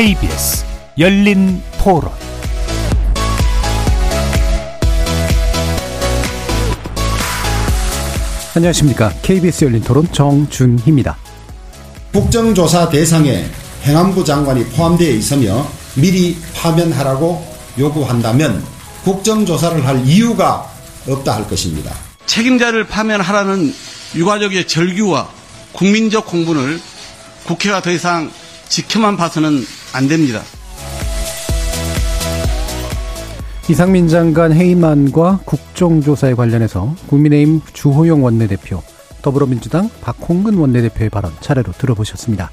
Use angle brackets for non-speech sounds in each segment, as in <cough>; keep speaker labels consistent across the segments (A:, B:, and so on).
A: KBS 열린 토론 안녕하십니까. KBS 열린 토론 정준희입니다.
B: 국정조사 대상에 행안부 장관이 포함되어 있으며 미리 파면하라고 요구한다면 국정조사를 할 이유가 없다 할 것입니다.
C: 책임자를 파면하라는 유가족의 절규와 국민적 공분을 국회가 더 이상 지켜만 봐서는 안 됩니다.
A: 이상민 장관 해임안과 국정조사에 관련해서 국민의힘 주호영 원내대표, 더불어민주당 박홍근 원내대표의 발언 차례로 들어보셨습니다.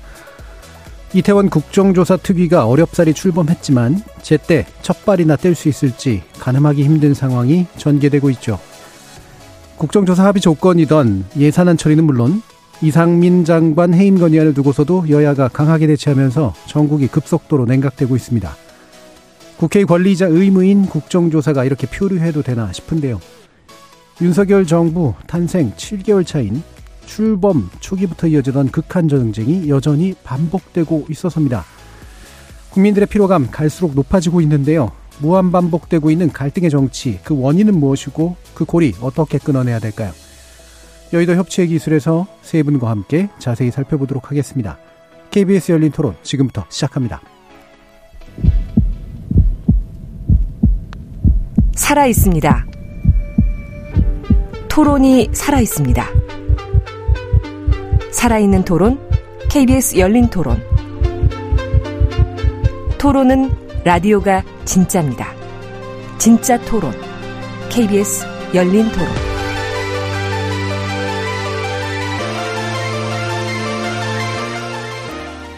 A: 이태원 국정조사 특위가 어렵사리 출범했지만 제때 첫발이나 뗄 수 있을지 가늠하기 힘든 상황이 전개되고 있죠. 국정조사 합의 조건이던 예산안 처리는 물론 이상민 장관 해임 건의안을 두고서도 여야가 강하게 대치하면서 전국이 급속도로 냉각되고 있습니다. 국회의 권리자 의무인 국정조사가 이렇게 표류해도 되나 싶은데요. 윤석열 정부 탄생 7개월 차인 출범 초기부터 이어지던 극한 전쟁이 여전히 반복되고 있어서입니다. 국민들의 피로감 갈수록 높아지고 있는데요. 무한 반복되고 있는 갈등의 정치, 그 원인은 무엇이고 그 골이 어떻게 끊어내야 될까요? 여의도 협치의 기술에서 세 분과 함께 자세히 살펴보도록 하겠습니다. KBS 열린 토론 지금부터 시작합니다.
D: 살아 있습니다. 토론이 살아 있습니다. 살아있는 토론, KBS 열린 토론. 토론은 라디오가 진짜입니다. 진짜 토론, KBS 열린 토론.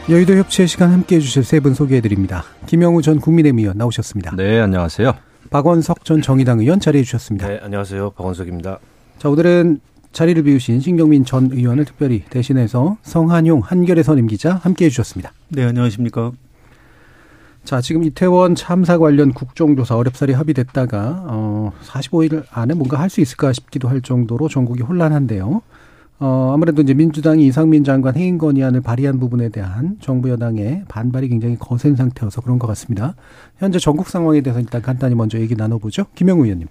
A: 여의도 협치의 시간 함께 해 주실 세 분 소개해 드립니다. 김영우 전 국민의힘 의원 나오셨습니다.
E: 네, 안녕하세요.
A: 박원석 전 정의당 의원 자리해 주셨습니다.
E: 네, 안녕하세요. 박원석입니다.
A: 자, 오늘은 자리를 비우신 신경민 전 의원을 특별히 대신해서 성한용 한결의 선임 기자 함께 해 주셨습니다.
F: 네, 안녕하십니까.
A: 자, 지금 이태원 참사 관련 국정조사 어렵사리 합의됐다가 어 45일 안에 뭔가 할 수 있을까 싶기도 할 정도로 전국이 혼란한데요. 어 아무래도 이제 민주당이 이상민 장관 해임 건의안을 발의한 부분에 대한 정부 여당의 반발이 굉장히 거센 상태여서 그런 것 같습니다. 현재 전국 상황에 대해서 일단 간단히 먼저 얘기 나눠보죠. 김영우 의원님.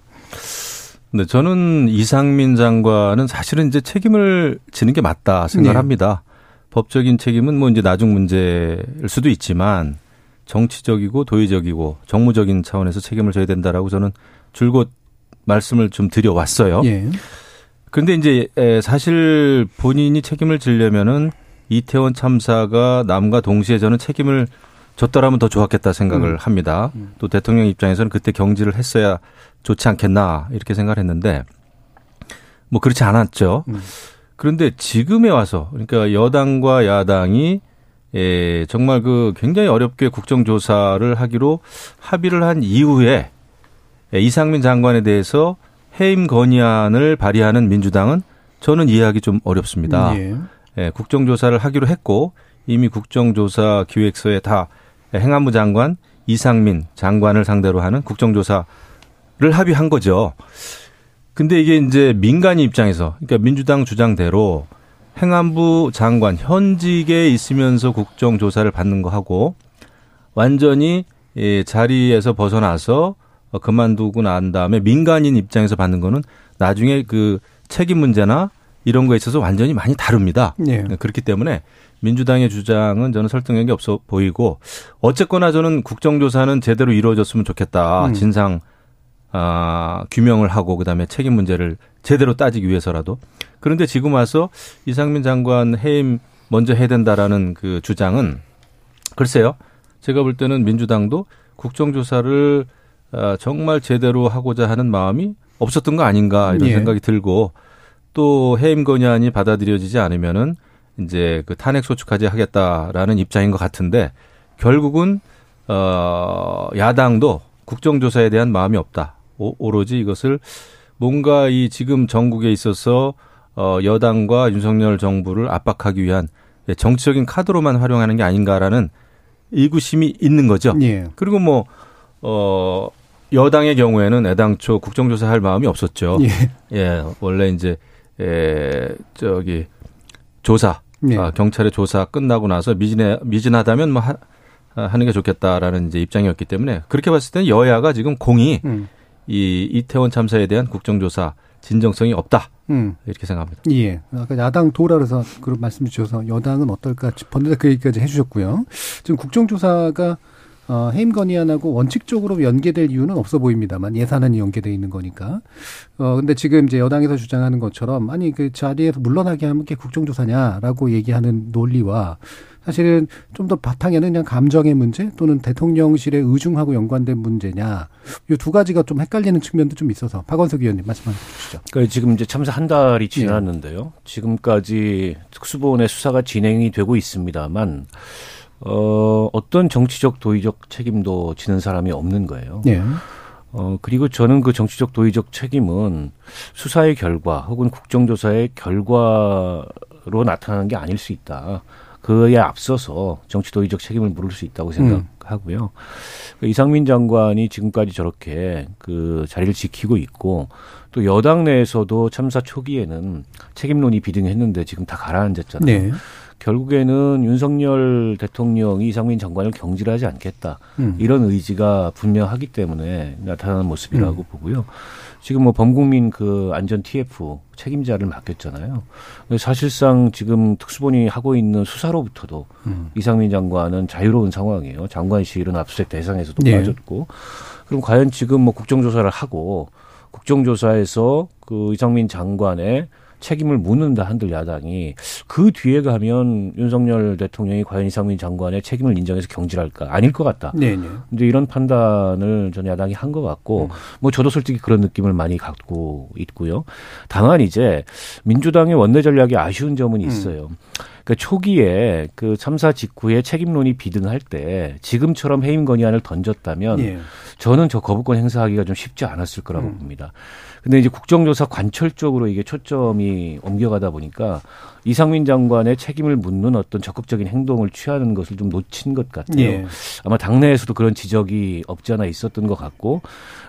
E: 네, 저는 이상민 장관은 사실은 이제 책임을 지는 게 맞다 생각합니다. 네. 법적인 책임은 뭐 이제 나중 문제일 수도 있지만 정치적이고 도의적이고 정무적인 차원에서 책임을 져야 된다라고 저는 줄곧 말씀을 좀 드려왔어요. 예. 그런데 이제 사실 본인이 책임을 지려면은 이태원 참사가 남과 동시에 저는 책임을 졌더라면 더 좋았겠다 생각을 음. 합니다. 음. 또 대통령 입장에서는 그때 경질을 했어야 좋지 않겠나 이렇게 생각을 했는데 뭐 그렇지 않았죠. 음. 그런데 지금에 와서 그러니까 여당과 야당이 예, 정말 그 굉장히 어렵게 국정조사를 하기로 합의를 한 이후에 예, 이상민 장관에 대해서 해임 건의안을 발의하는 민주당은 저는 이해하기 좀 어렵습니다. 예. 예, 국정조사를 하기로 했고 이미 국정조사 기획서에 다 행안부 장관 이상민 장관을 상대로 하는 국정조사 를 합의한 거죠. 근데 이게 이제 민간 입장에서 그러니까 민주당 주장대로 행안부 장관 현직에 있으면서 국정조사를 받는 거 하고 완전히 예, 자리에서 벗어나서 그만두고 난 다음에 민간인 입장에서 받는 거는 나중에 그 책임 문제나 이런 거에 있어서 완전히 많이 다릅니다. 네. 그렇기 때문에 민주당의 주장은 저는 설득력이 없어 보이고 어쨌거나 저는 국정조사는 제대로 이루어졌으면 좋겠다. 음. 진상 아, 규명을 하고 그다음에 책임 문제를 제대로 따지기 위해서라도 그런데 지금 와서 이상민 장관 해임 먼저 해야 된다라는 그 주장은 글쎄요. 제가 볼 때는 민주당도 국정조사를 아, 정말 제대로 하고자 하는 마음이 없었던 거 아닌가 이런 예. 생각이 들고 또 해임 건의안이 받아들여지지 않으면은 이제 그 탄핵 소추까지 하겠다라는 입장인 것 같은데 결국은 어 야당도 국정조사에 대한 마음이 없다. 오로지 이것을 뭔가 이 지금 전국에 있어서 어 여당과 윤석열 정부를 압박하기 위한 정치적인 카드로만 활용하는 게 아닌가라는 의구심이 있는 거죠. 예. 그리고 뭐 어, 여당의 경우에는 애당초 국정조사 할 마음이 없었죠. 예. 예 원래 이제, 에, 저기, 조사, 예. 아, 경찰의 조사 끝나고 나서 미진해, 미진하다면 뭐, 하, 하는 게 좋겠다라는 이제 입장이었기 때문에 그렇게 봤을 때는 여야가 지금 공이 음. 이 이태원 참사에 대한 국정조사 진정성이 없다. 음. 이렇게 생각합니다.
A: 예. 아까 야당 도라 그래서 그런 말씀 주셔서 여당은 어떨까 싶었는데 그 얘기까지 해주셨고요. 지금 국정조사가 어, 해임 건의안하고 원칙적으로 연계될 이유는 없어 보입니다만 예산안이 연계돼 있는 거니까. 어, 근데 지금 이제 여당에서 주장하는 것처럼 아니 그 자리에서 물러나게 하면 게 국정조사냐라고 얘기하는 논리와 사실은 좀 더 바탕에는 그냥 감정의 문제 또는 대통령실의 의중하고 연관된 문제냐 이 두 가지가 좀 헷갈리는 측면도 좀 있어서 박원석 의원님 말씀 한번 주시죠.
F: 그러니까 지금 이제 참사 한 달이 예. 지났는데요. 네. 지금까지 특수본의 수사가 진행이 되고 있습니다만 어, 어떤 정치적 도의적 책임도 지는 사람이 없는 거예요. 네. 어, 그리고 저는 그 정치적 도의적 책임은 수사의 결과 혹은 국정조사의 결과로 나타나는 게 아닐 수 있다. 그에 앞서서 정치 도의적 책임을 물을 수 있다고 생각하고요. 음. 이상민 장관이 지금까지 저렇게 그 자리를 지키고 있고 또 여당 내에서도 참사 초기에는 책임론이 비등했는데 지금 다 가라앉았잖아요. 네. 결국에는 윤석열 대통령이 이상민 장관을 경질하지 않겠다. 음. 이런 의지가 분명하기 때문에 나타나는 모습이라고 음. 보고요. 지금 뭐 범국민 그 안전 TF 책임자를 맡겼잖아요. 사실상 지금 특수본이 하고 있는 수사로부터도 음. 이상민 장관은 자유로운 상황이에요. 장관실은 압수수색 대상에서도 네. 빠졌고. 그럼 과연 지금 뭐 국정조사를 하고 국정조사에서 그 이상민 장관의 책임을 묻는다 한들 야당이 그 뒤에 가면 윤석열 대통령이 과연 이상민 장관의 책임을 인정해서 경질할까 아닐 것 같다. 네네. 근데 이런 판단을 전 야당이 한 것 같고 음. 뭐 저도 솔직히 그런 느낌을 많이 갖고 있고요. 다만 이제 민주당의 원내 전략이 아쉬운 점은 음. 있어요. 음. 그 초기에 그 참사 직후에 책임론이 비등할 때 지금처럼 해임 건의안을 던졌다면 예. 저는 저 거부권 행사하기가 좀 쉽지 않았을 거라고 음. 봅니다. 근데 이제 국정조사 관철 쪽으로 이게 초점이 옮겨가다 보니까 이상민 장관의 책임을 묻는 어떤 적극적인 행동을 취하는 것을 좀 놓친 것 같아요. 예. 아마 당내에서도 그런 지적이 없지 않아 있었던 것 같고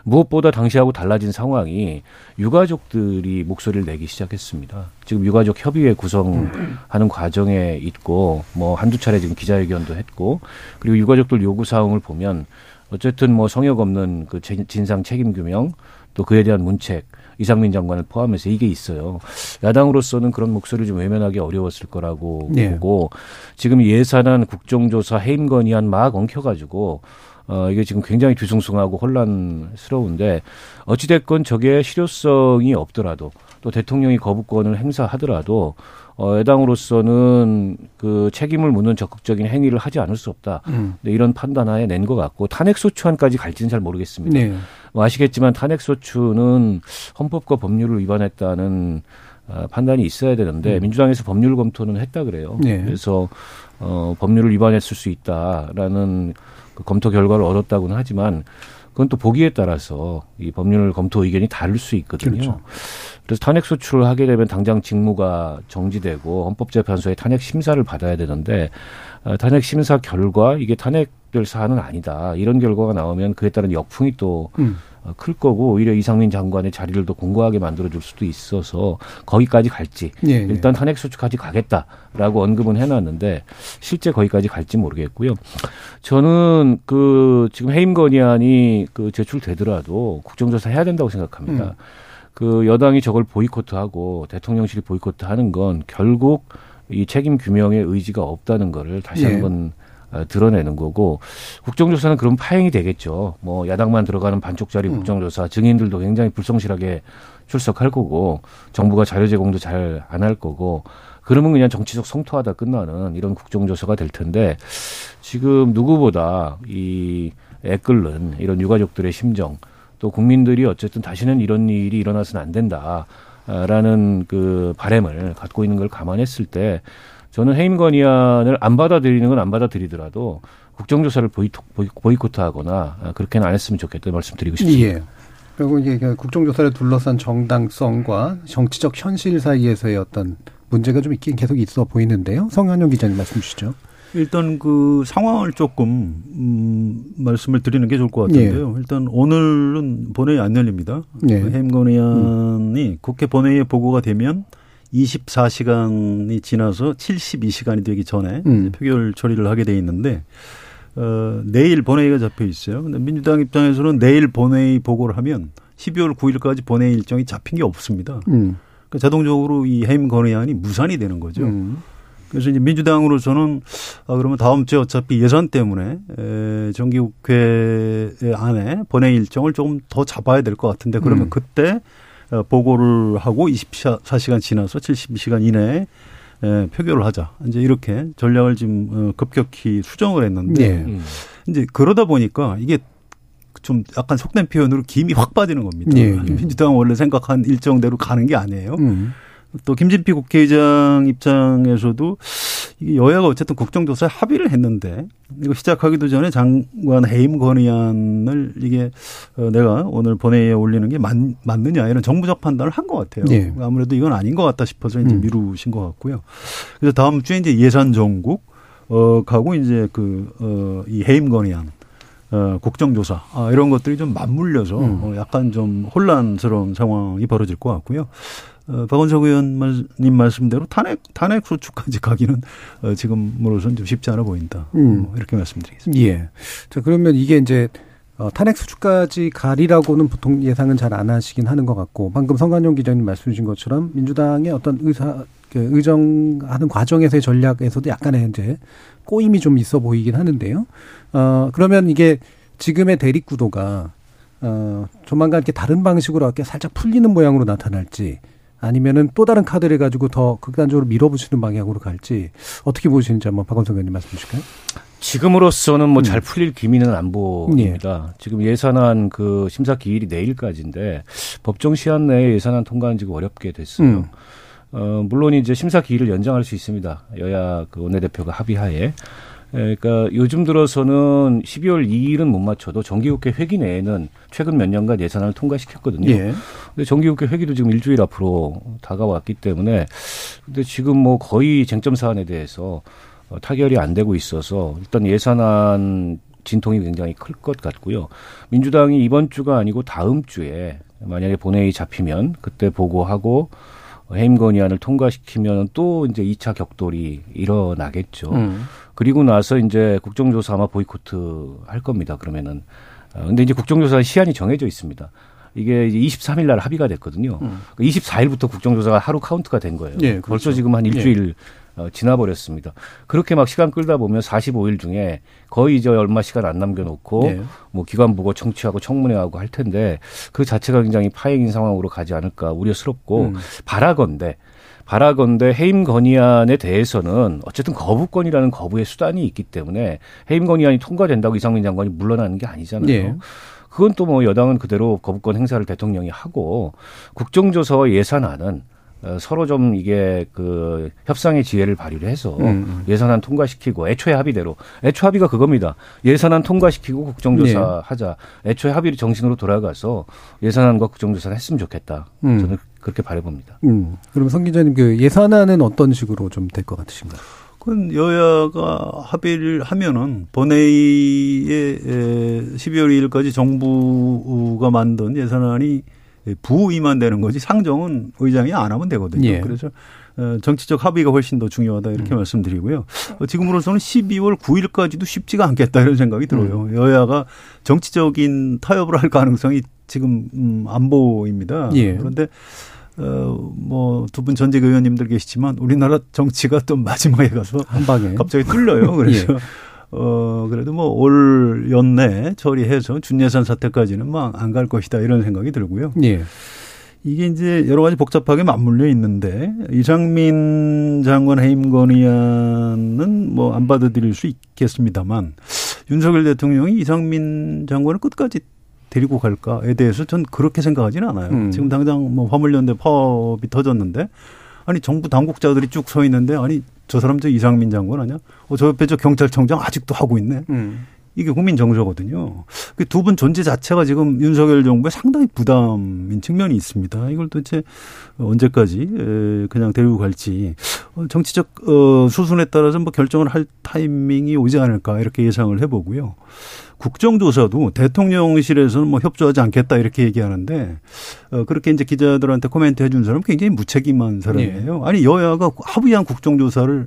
F: 무엇보다 당시하고 달라진 상황이 유가족들이 목소리를 내기 시작했습니다. 지금 유가족 협의회 구성하는 과정에 있고 뭐 한두 차례 지금 기자회견도 했고 그리고 유가족들 요구 사항을 보면 어쨌든 뭐 성역 없는 그 진상 책임 규명 또 그에 대한 문책 이상민 장관을 포함해서 이게 있어요. 야당으로서는 그런 목소리를 좀 외면하기 어려웠을 거라고 네. 보고 지금 예산안 국정조사 해임 건의안 막 엉켜가지고 어, 이게 지금 굉장히 뒤숭숭하고 혼란스러운데 어찌됐건 저게 실효성이 없더라도 또 대통령이 거부권을 행사하더라도 어, 여당으로서는 그 책임을 묻는 적극적인 행위를 하지 않을 수 없다. 음. 네, 이런 판단하에 낸 것 같고 탄핵소추안까지 갈지는 잘 모르겠습니다. 네. 뭐 아시겠지만 탄핵소추는 헌법과 법률을 위반했다는 어, 판단이 있어야 되는데 음. 민주당에서 법률 검토는 했다 그래요. 네. 그래서 어, 법률을 위반했을 수 있다라는 그 검토 결과를 얻었다고는 하지만 그건 또 보기에 따라서 이 법률 검토 의견이 다를 수 있거든요. 그렇죠. 그래서 탄핵 소추를 하게 되면 당장 직무가 정지되고 헌법재판소의 탄핵 심사를 받아야 되는데 어, 탄핵 심사 결과 이게 탄핵될 사안은 아니다 이런 결과가 나오면 그에 따른 역풍이 또클 음. 어, 거고 오히려 이상민 장관의 자리를 더 공고하게 만들어줄 수도 있어서 거기까지 갈지 예, 예. 일단 탄핵 소추까지 가겠다라고 언급은 해놨는데 실제 거기까지 갈지 모르겠고요. 저는 그 지금 해임 건의안이 그 제출되더라도 국정조사 해야 된다고 생각합니다. 음. 그 여당이 저걸 보이콧하고 대통령실이 보이콧하는 건 결국 이 책임 규명의 의지가 없다는 거를 다시 예. 한번 어, 드러내는 거고 국정조사는 그럼 파행이 되겠죠. 뭐 야당만 들어가는 반쪽짜리 음. 국정조사 증인들도 굉장히 불성실하게 출석할 거고 정부가 자료 제공도 잘 안 할 거고 그러면 그냥 정치적 성토하다 끝나는 이런 국정조사가 될 텐데 지금 누구보다 이 애끓는 이런 유가족들의 심정 또 국민들이 어쨌든 다시는 이런 일이 일어나서는 안 된다라는 그 바램을 갖고 있는 걸 감안했을 때 저는 해임 건의안을 안 받아들이는 건 안 받아들이더라도 국정조사를 보이콧, 하거나 그렇게는 안 했으면 좋겠다 말씀드리고 싶습니다. 예.
A: 그리고 이게 그 국정조사를 둘러싼 정당성과 정치적 현실 사이에서의 어떤 문제가 좀 있긴 계속 있어 보이는데요. 성현영 기자님 말씀 주시죠.
G: 일단 그 상황을 조금 음 말씀을 드리는 게 좋을 것 같은데요. 예. 일단 오늘은 본회의 안 열립니다. 예. 그 해임건의안이 음. 국회 본회의에 보고가 되면 24시간이 지나서 72시간이 되기 전에 음. 표결 처리를 하게 돼 있는데 어, 내일 본회의가 잡혀 있어요. 근데 민주당 입장에서는 내일 본회의 보고를 하면 12월 9일까지 본회의 일정이 잡힌 게 없습니다. 음. 그러니까 자동적으로 이 해임 건의안이 무산이 되는 거죠. 음. 그래서 이제 민주당으로서는 아 그러면 다음 주에 어차피 예산 때문에 에 정기국회 안에 본회의 일정을 조금 더 잡아야 될 것 같은데 그러면 음. 그때 어, 보고를 하고 24시간 지나서 72시간 이내에 에, 표결을 하자. 이제 이렇게 전략을 지금 어, 급격히 수정을 했는데 네. 이제 그러다 보니까 이게 좀 약간 속된 표현으로 김이 확 빠지는 겁니다. 네. 민주당은 원래 생각한 일정대로 가는 게 아니에요. 음. 또 김진피 국회의장 입장에서도 이게 여야가 어쨌든 국정조사에 합의를 했는데 이거 시작하기도 전에 장관 해임 건의안을 이게 어 내가 오늘 본회의에 올리는 게 맞, 맞느냐 이런 정부적 판단을 한 것 같아요. 네. 아무래도 이건 아닌 것 같다 싶어서 이제 음. 미루신 것 같고요. 그래서 다음 주에 이제 예산 정국 어 가고 이제 그어이 해임 건의안 어, 국정조사 아, 이런 것들이 좀 맞물려서 음. 어, 약간 좀 혼란스러운 상황이 벌어질 것 같고요. 어, 박원석 의원님 말씀대로 탄핵 탄핵 소추까지 <laughs> 가기는 어, 지금으로서는 좀 쉽지 않아 보인다. 음. 어, 이렇게 말씀드리겠습니다.
A: 예. 자 그러면 이게 이제 어, 탄핵 소추까지 가리라고는 보통 예상은 잘 안 하시긴 하는 것 같고 방금 성관용 기자님 말씀 주신 것처럼 민주당의 어떤 의사 그 의정하는 과정에서의 전략에서도 약간의 이제 꼬임이 좀 있어 보이긴 하는데요. 어 그러면 이게 지금의 대립 구도가 어 조만간 이렇게 다른 방식으로 이렇게 살짝 풀리는 모양으로 나타날지 아니면은 또 다른 카드를 가지고 더 극단적으로 밀어붙이는 방향으로 갈지 어떻게 보시는지 한번 박원석 의원님 말씀 주실까요?
F: 지금으로서는 뭐잘 음. 풀릴 기미는 안 보입니다. 예. 지금 예산안 그 심사 기일이 내일까지인데 법정 시한 내에 예산안 통과는 지금 어렵게 됐어요. 음. 어, 물론 이제 심사 기일을 연장할 수 있습니다. 여야 그 원내대표가 합의하에. 예, 그러니까 요즘 들어서는 12월 2일은 못 맞춰도 정기국회 회기 내에는 최근 몇 년간 예산안을 통과시켰거든요. 예. 근데 정기국회 회기도 지금 일주일 앞으로 다가왔기 때문에 근데 지금 뭐 거의 쟁점 사안에 대해서 어, 타결이 안 되고 있어서 일단 예산안 진통이 굉장히 클 것 같고요. 민주당이 이번 주가 아니고 다음 주에 만약에 본회의 잡히면 그때 보고하고 해임 건의안을 통과시키면 또 이제 2차 격돌이 일어나겠죠. 음. 그리고 나서 이제 국정조사 아마 보이코트 할 겁니다. 그러면은. 어, 근데 이제 국정조사 시한이 정해져 있습니다. 이게 이제 23일 날 합의가 됐거든요. 음. 24일부터 국정조사가 하루 카운트가 된 거예요. 예, 그렇죠. 벌써 지금 한 일주일 예. 어, 지나버렸습니다. 그렇게 막 시간 끌다 보면 45일 중에 거의 이제 얼마 시간 안 남겨놓고 네. 뭐 기관 보고 청취하고 청문회하고 할 텐데 그 자체가 굉장히 파행인 상황으로 가지 않을까 우려스럽고 음. 바라건대 바라건대 해임 건의안에 대해서는 어쨌든 거부권이라는 거부의 수단이 있기 때문에 해임 건의안이 통과된다고 이상민 장관이 물러나는 게 아니잖아요. 네. 그건 또 뭐 여당은 그대로 거부권 행사를 대통령이 하고 국정조사와 예산안은 어, 서로 좀 이게 그 협상의 지혜를 발휘를 해서 음. 음. 예산안 통과시키고 애초에 합의대로 애초 합의가 그겁니다. 예산안 통과시키고 국정조사 네. 하자. 애초에 합의 정신으로 돌아가서 예산안과 국정조사를 했으면 좋겠다. 음. 저는 그렇게 바라봅니다.
A: 음. 그럼 성 기자님 그 예산안은 어떤 식으로 좀 될 것 같으신가요?
G: 그건 여야가 합의를 하면은 본회의에 12월 2일까지 정부가 만든 예산안이 부의만 되는 거지 상정은 의장이 안 하면 되거든요. 예. 그래서 어, 정치적 합의가 훨씬 더 중요하다 이렇게 음. 말씀드리고요. 어, 지금으로서는 12월 9일까지도 쉽지가 않겠다 이런 생각이 들어요. 음. 여야가 정치적인 타협을 할 가능성이 지금 음, 안 보입니다. 예. 그런데 어뭐 두 분 전직 의원님들 계시지만 우리나라 정치가 또 마지막에 가서 한 방에 갑자기 뚫려요. <laughs> 그래서 예. 어, 그래도 뭐 올 연내 처리해서 준예산 사태까지는 뭐안갈 것이다 이런 생각이 들고요. 예. 이게 이제 여러 가지 복잡하게 맞물려 있는데 이상민 장관 해임 건의안은 뭐 안 받아들일 수 있겠습니다만 윤석열 대통령이 이상민 장관을 끝까지 데리고 갈까에 대해서 전 그렇게 생각하지는 않아요. 음. 지금 당장 뭐 화물연대 파업이 터졌는데 아니 정부 당국자들이 쭉 서 있는데 아니 저 사람 저 이상민 장관 아니야? 어, 저 옆에 저 경찰청장 아직도 하고 있네. 음. 이게 국민 정서거든요. 그 두 분 존재 자체가 지금 윤석열 정부에 상당히 부담인 측면이 있습니다. 이걸 도대체 언제까지 그냥 데리고 갈지 어, 정치적 어, 수순에 따라서 뭐 결정을 할 타이밍이 오지 않을까 이렇게 예상을 해보고요. 국정조사도 대통령실에서는 뭐 협조하지 않겠다 이렇게 얘기하는데 어, 그렇게 이제 기자들한테 코멘트 해준 사람은 굉장히 무책임한 사람이에요. 네. 아니 여야가 합의한 국정조사를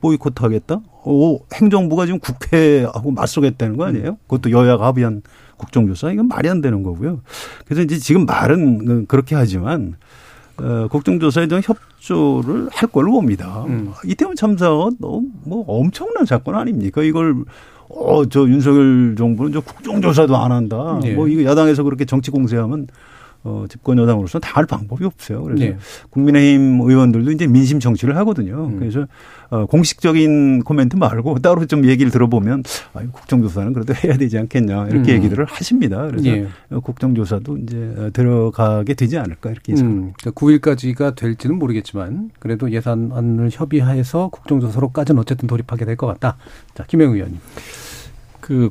G: 보이콧하겠다? 오, 행정부가 지금 국회하고 맞서겠다는 거 아니에요? 그것도 여야가 합의한 국정조사 이건 말이 안 되는 거고요. 그래서 이제 지금 말은 그렇게 하지만 어, 국정조사에 대한 협조를 할 걸로 봅니다. 음. 이태원 참사가 너무 뭐 엄청난 사건 아닙니까? 이걸 어, 저 윤석열 정부는 저 국정조사도 안 한다. 네. 뭐 이거 야당에서 그렇게 정치 공세하면 어, 집권 여당으로서 당할 방법이 없어요. 그래서 네. 국민의힘 의원들도 이제 민심 정치를 하거든요. 음. 그래서 어, 공식적인 코멘트 말고 <laughs> 따로 좀 얘기를 들어보면 아, 국정조사는 그래도 해야 되지 않겠냐 이렇게 음. 얘기들을 하십니다. 그래서 네. 국정조사도 이제 들어가게 되지 않을까 이렇게
A: 음. 그러니까 9일까지가 될지는 모르겠지만 그래도 예산안을 협의해서 국정조사로까지는 어쨌든 돌입하게 될 것 같다. 자, 김영 의원님.
E: 그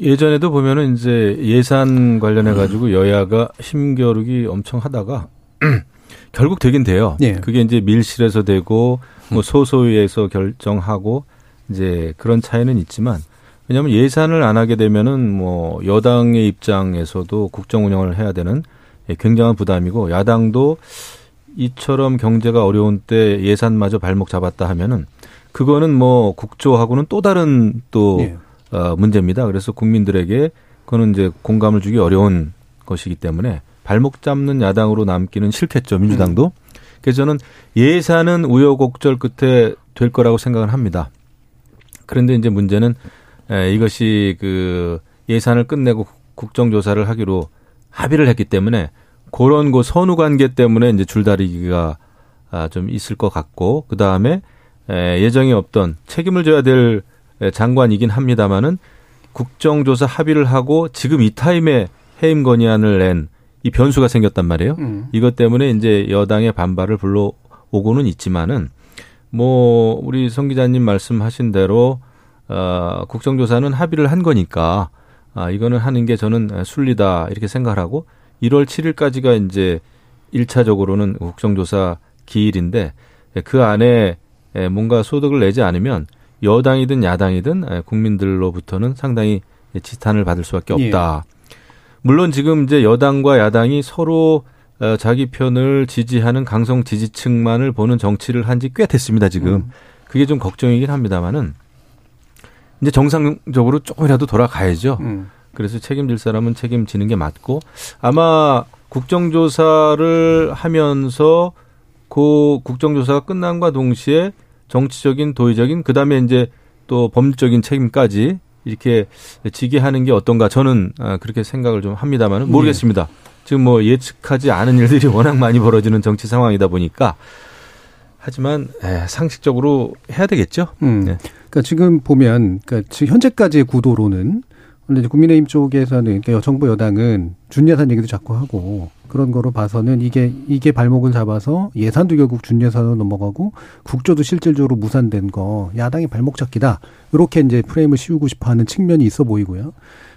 E: 예전에도 보면은 이제 예산 관련해 가지고 여야가 힘겨루기 엄청 하다가 <clears throat> 결국 되긴 돼요. 네. 그게 이제 밀실에서 되고 뭐 소소위에서 결정하고 이제 그런 차이는 있지만 왜냐하면 예산을 안 하게 되면은 뭐 여당의 입장에서도 국정 운영을 해야 되는 굉장한 부담이고 야당도 이처럼 경제가 어려운 때 예산마저 발목 잡았다 하면은 그거는 뭐 국조하고는 또 다른 또 네. 어, 문제입니다. 그래서 국민들에게 그거는 이제 공감을 주기 어려운 것이기 때문에 발목 잡는 야당으로 남기는 싫겠죠 민주당도. 음. 그래서 저는 예산은 우여곡절 끝에 될 거라고 생각을 합니다. 그런데 이제 문제는 에, 이것이 그 예산을 끝내고 국정조사를 하기로 합의를 했기 때문에 그런 그 선후 관계 때문에 이제 줄다리기가 아, 좀 있을 것 같고 그 다음에 예정이 없던 책임을 져야 될 장관이긴 합니다마는 국정조사 합의를 하고 지금 이 타임에 해임 건의안을 낸 이 변수가 생겼단 말이에요. 음. 이것 때문에 이제 여당의 반발을 불러오고는 있지만은 뭐 우리 성 기자님 말씀하신 대로 어 국정조사는 합의를 한 거니까 아 이거는 하는 게 저는 순리다 이렇게 생각을 하고 1월 7일까지가 이제 1차적으로는 국정조사 기일인데 그 안에 뭔가 소득을 내지 않으면 여당이든 야당이든 국민들로부터는 상당히 지탄을 받을 수밖에 예. 없다. 예. 물론 지금 이제 여당과 야당이 서로 어, 자기 편을 지지하는 강성 지지층만을 보는 정치를 한 지 꽤 됐습니다, 지금. 음. 그게 좀 걱정이긴 합니다만은 이제 정상적으로 조금이라도 돌아가야죠. 음. 그래서 책임질 사람은 책임지는 게 맞고 아마 국정조사를 하면서 그 국정조사가 끝난과 동시에 정치적인 도의적인 그다음에 이제 또 법률적인 책임까지 이렇게 지게 하는 게 어떤가 저는 아, 그렇게 생각을 좀 합니다만은 모르겠습니다. 예. 지금 뭐 예측하지 않은 일들이 <laughs> 워낙 많이 벌어지는 정치 상황이다 보니까 하지만 에, 상식적으로 해야 되겠죠.
A: 음. 네. 그러니까 지금 보면 그러니까 지금 현재까지의 구도로는 원래 국민의힘 쪽에서는 그러니까 정부 여당은 준예산 얘기도 자꾸 하고 그런 거로 봐서는 이게 이게 발목을 잡아서 예산도 결국 준예산으로 넘어가고 국조도 실질적으로 무산된 거 야당이 발목 잡기다 이렇게 이제 프레임을 씌우고 싶어하는 측면이 있어 보이고요.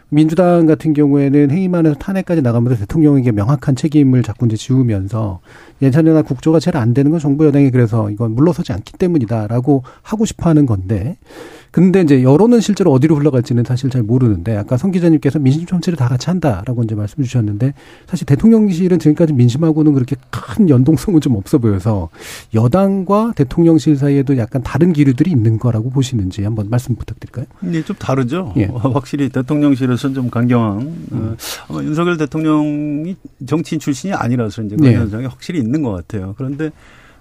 A: 민주당 같은 경우에는 해임안에서 탄핵까지 나가면서 대통령에게 명확한 책임을 자꾸 이제 지우면서 예산이나 국조가 제일 안 되는 건 정부 여당이 그래서 이건 물러서지 않기 때문이다라고 하고 싶어 하는 건데 근데 이제 여론은 실제로 어디로 흘러갈지는 사실 잘 모르는데 아까 성 기자님께서 민심 정치를 다 같이 한다라고 이제 말씀 주셨는데 사실 대통령실은 지금까지 민심하고는 그렇게 큰 연동성은 좀 없어 보여서 여당과 대통령실 사이에도 약간 다른 기류들이 있는 거라고 보시는지 한번 말씀 부탁드릴까요?
G: 네, 좀 다르죠. 예. 확실히 대통령실에서는 좀 강경한 음. 어, 윤석열 대통령이 정치인 출신이 아니라서 이제 그런 네. 현상이 확실히 있는 것 같아요. 그런데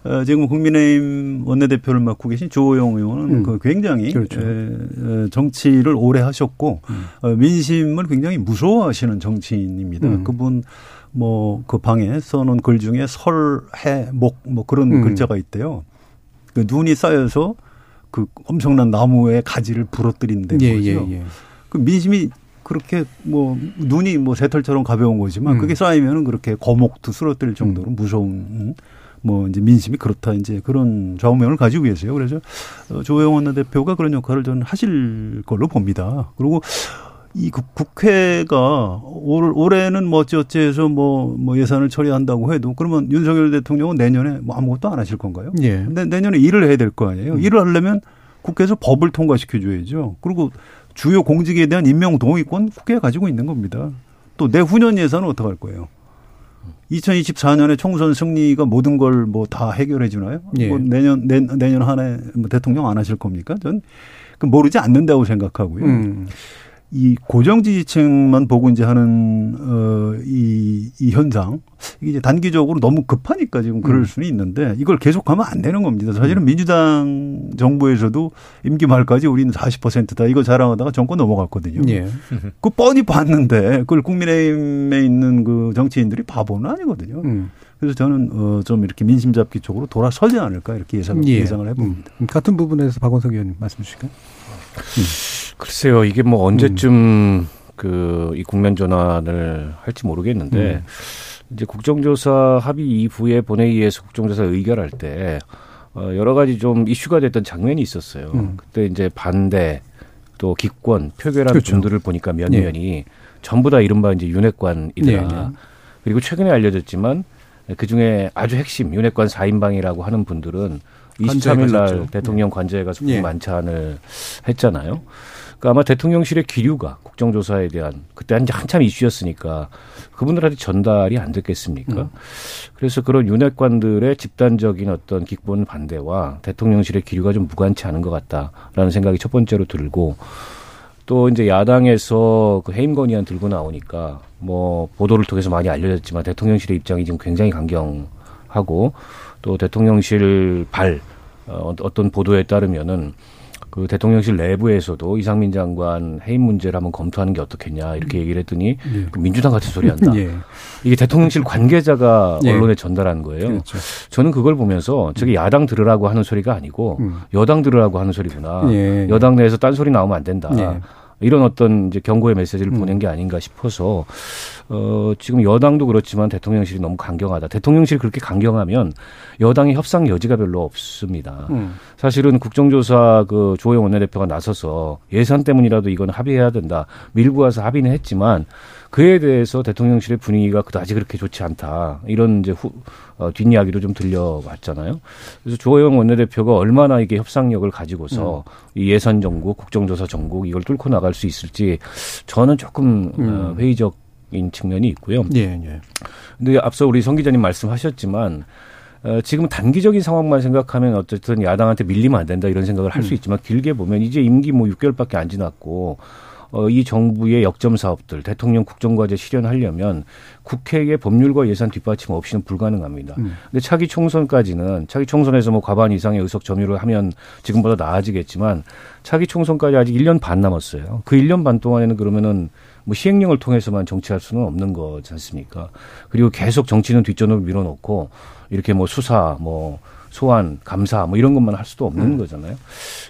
G: 어, 지금 국민의힘 원내대표를 맡고 계신 조호영 의원은 음. 그 굉장히 그렇죠. 에, 정치를 오래 하셨고 음. 어, 민심을 굉장히 무서워하시는 정치인입니다. 음. 그분 뭐 그 방에 써놓은 글 중에 설, 해, 목 뭐 그런 음. 글자가 있대요. 그 눈이 쌓여서 그 엄청난 나무의 가지를 부러뜨린다는 예, 거죠. 예, 예. 그 민심이 그렇게 뭐 눈이 뭐 새털처럼 가벼운 거지만 음. 그게 쌓이면은 그렇게 거목도 쓰러뜨릴 정도로 음. 무서운 뭐 이제 민심이 그렇다 이제 그런 좌우명을 가지고 계세요. 그래서 어, 조영원 원내대표가 그런 역할을 저는 하실 걸로 봅니다. 그리고 이 국회가 올, 올해는 뭐 어찌어찌해서 뭐, 뭐 예산을 처리한다고 해도 그러면 윤석열 대통령은 내년에 뭐 아무것도 안 하실 건가요? 예. 근데 내년에 일을 해야 될 거 아니에요. 음. 일을 하려면 국회에서 법을 통과시켜 줘야죠. 그리고 주요 공직에 대한 임명 동의권 국회가 가지고 있는 겁니다. 또 내후년 예산은 어떻게 할 거예요? 2024년에 총선 승리가 모든 걸 뭐 다 해결해 주나요?
A: 예.
G: 뭐 내년 내, 내년 한해 뭐 대통령 안 하실 겁니까? 전그 모르지 않는다고 생각하고요.
A: 음.
G: 이 고정 지지층만 보고 이제 하는 어이 이 현상 이게 이제 단기적으로 너무 급하니까 지금 그럴
A: 음.
G: 수는 있는데 이걸 계속하면 안 되는 겁니다. 사실은 민주당 정부에서도 임기 말까지 우리는 40%다 이거 자랑하다가 정권 넘어갔거든요.
A: 예.
G: 그 뻔히 봤는데 그걸 국민의힘에 있는 그 정치인들이 바보는 아니거든요.
A: 음.
G: 그래서 저는 어좀 이렇게 민심 잡기 쪽으로 돌아서지 않을까 이렇게 예상
A: 예.
G: 예상을 해봅니다.
A: 음. 같은 부분에서 박원석 의원님 말씀 주실까요?
F: 글쎄요, 이게 뭐 언제쯤
A: 음.
F: 그이 국면 전환을 할지 모르겠는데
A: 음.
F: 이제 국정조사 합의 이후에 본회의에서 국정조사 의결할 때 어, 여러 가지 좀 이슈가 됐던 장면이 있었어요.
A: 음.
F: 그때 이제 반대 또 기권 표결한
A: 그렇죠.
F: 분들을 보니까 몇
A: 예.
F: 면이 전부 다 이른바 이제 윤핵관이더라.
A: 예, 예.
F: 그리고 최근에 알려졌지만 그 중에 아주 핵심 윤핵관 4인방이라고 하는 분들은 23일 날. 대통령 관저에 가서
A: 예.
F: 만찬을 했잖아요. 그러니까 아마 대통령실의 기류가 국정조사에 대한 그때 한 한참 이슈였으니까 그분들한테 전달이 안 됐겠습니까?
A: 음.
F: 그래서 그런 윤핵관들의 집단적인 어떤 기권 반대와 대통령실의 기류가 좀 무관치 않은 것 같다라는 생각이 첫 번째로 들고 또 이제 야당에서 그 해임 건의안 들고 나오니까 뭐 보도를 통해서 많이 알려졌지만 대통령실의 입장이 지금 굉장히 강경하고 또 대통령실 발 어, 어떤 보도에 따르면은 그 대통령실 내부에서도 이상민 장관 해임 문제를 한번 검토하는 게 어떻겠냐 이렇게 얘기를 했더니
A: 예.
F: 그 민주당 같은 소리 한다. <laughs>
A: 예.
F: 이게 대통령실 관계자가
A: 예.
F: 언론에 전달한 거예요.
A: 그렇죠.
F: 저는 그걸 보면서 저게 야당 들으라고 하는 소리가 아니고
A: 음.
F: 여당 들으라고 하는 소리구나.
A: 예.
F: 여당 내에서 딴 소리 나오면 안 된다.
A: 예.
F: 이런 어떤 이제 경고의 메시지를
A: 음.
F: 보낸 게 아닌가 싶어서 어 지금 여당도 그렇지만 대통령실이 너무 강경하다. 대통령실이 그렇게 강경하면 여당의 협상 여지가 별로 없습니다.
A: 음.
F: 사실은 국정조사 그 조호영 원내대표가 나서서 예산 때문이라도 이건 합의해야 된다. 밀고 와서 합의는 했지만 그에 대해서 대통령실의 분위기가 그다지 그렇게 좋지 않다. 이런 이제 후, 어, 뒷이야기도 좀 들려왔잖아요. 그래서 조호영 원내대표가 얼마나 이게 협상력을 가지고서 이 예산 정국, 국정조사 정국 이걸 뚫고 나갈 수 있을지 저는 조금 어,
A: 음.
F: 회의적인 측면이 있고요.
A: 예, 예.
F: 근데 앞서 우리 성 기자님 말씀하셨지만 어, 지금 단기적인 상황만 생각하면 어쨌든 야당한테 밀리면 안 된다 이런 생각을 할수 있지만 길게 보면 이제 임기 뭐 6개월밖에 안 지났고 어, 이 정부의 역점 사업들 대통령 국정과제 실현하려면 국회의 법률과 예산 뒷받침 없이는 불가능합니다.
A: 음.
F: 근데 차기 총선까지는 차기 총선에서 뭐 과반 이상의 의석 점유를 하면 지금보다 나아지겠지만 차기 총선까지 아직 1년 반 남았어요. 그 1년 반 동안에는 그러면은 뭐 시행령을 통해서만 정치할 수는 없는 거지 않습니까? 그리고 계속 정치는 뒷전으로 밀어놓고 이렇게 뭐 수사, 뭐 소환, 감사 뭐 이런 것만 할 수도 없는 거잖아요.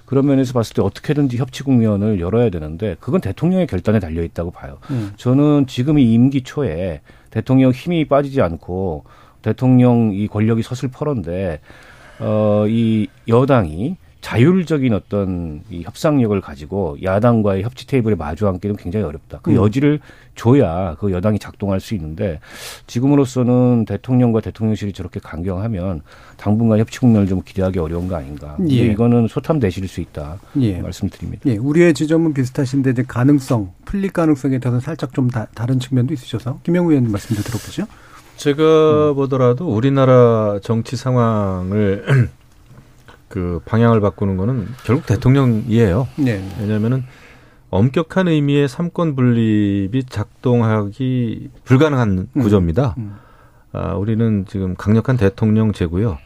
F: 그런 면에서 봤을 때 어떻게든지 협치 국면을 열어야 되는데 그건 대통령의 결단에 달려 있다고 봐요.
A: 음.
F: 저는 지금 이 임기 초에 대통령 힘이 빠지지 않고 대통령 이 권력이 섰을 퍼런데 어, 이 여당이 자율적인 어떤 이 협상력을 가지고 야당과의 협치 테이블에 마주 앉기는 굉장히 어렵다. 그
A: 음.
F: 여지를 줘야 그 여당이 작동할 수 있는데 지금으로서는 대통령과 대통령실이 저렇게 강경하면 당분간 협치 국면을 좀 기대하기 어려운 거 아닌가.
A: 예.
F: 이거는 소탐대실 수 있다.
A: 예.
F: 말씀드립니다.
A: 예, 우리의 지점은 비슷하신데 이제 가능성, 풀릴 가능성에 대해서 살짝 좀 다, 다른 측면도 있으셔서 김영우 의원님 말씀도 들어보죠.
E: 제가 보더라도 우리나라 정치 상황을 <clears throat> 그 방향을 바꾸는 거는 결국 대통령이에요.
A: 네.
E: 왜냐하면은 엄격한 의미의 삼권 분립이 작동하기 불가능한
A: 음.
E: 구조입니다.
A: 음.
E: 아, 우리는 지금 강력한 대통령 제고요.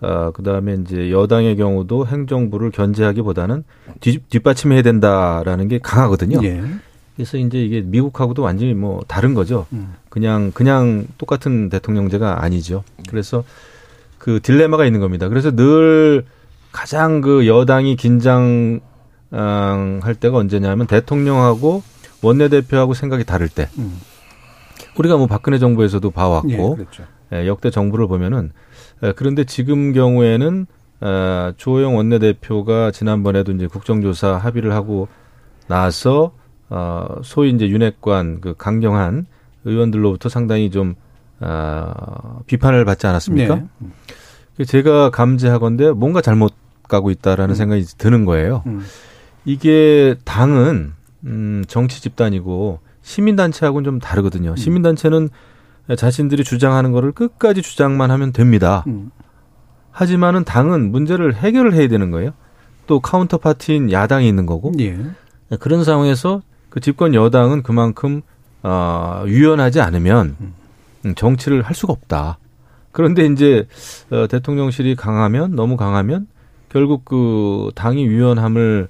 E: 아, 그 다음에 이제 여당의 경우도 행정부를 견제하기보다는 뒤, 뒷받침해야 된다라는 게 강하거든요.
A: 예.
E: 그래서 이제 이게 미국하고도 완전히 뭐 다른 거죠.
A: 음.
E: 그냥 그냥 똑같은 대통령제가 아니죠. 그래서 그 딜레마가 있는 겁니다. 그래서 늘 가장 그 여당이 긴장 어, 할 때가 언제냐면 대통령하고 원내대표하고 생각이 다를 때.
A: 음.
E: 우리가 뭐 박근혜 정부에서도 봐왔고
A: 예, 그렇죠.
E: 예, 역대 정부를 보면은 예, 그런데 지금 경우에는 어, 조호영 원내대표가 지난번에도 이제 국정조사 합의를 하고 나서 어, 소위 이제 윤핵관 그 강경한 의원들로부터 상당히 좀 어, 비판을 받지 않았습니까?
A: 네.
E: 그 제가 감지하건데 뭔가 잘못 가고 있다라는
A: 음.
E: 생각이 드는 거예요.
A: 음.
E: 이게 당은 음, 정치 집단이고 시민단체하고는 좀 다르거든요. 시민단체는 자신들이 주장하는 거를 끝까지 주장만 하면 됩니다.
A: 음.
E: 하지만은 당은 문제를 해결을 해야 되는 거예요. 또 counter party인 야당이 있는 거고
A: 예.
E: 그런 상황에서 그 집권 여당은 그만큼 어, 유연하지 않으면 음, 정치를 할 수가 없다. 그런데 이제 어, 대통령실이 강하면 너무 강하면 결국 그 당이 유연함을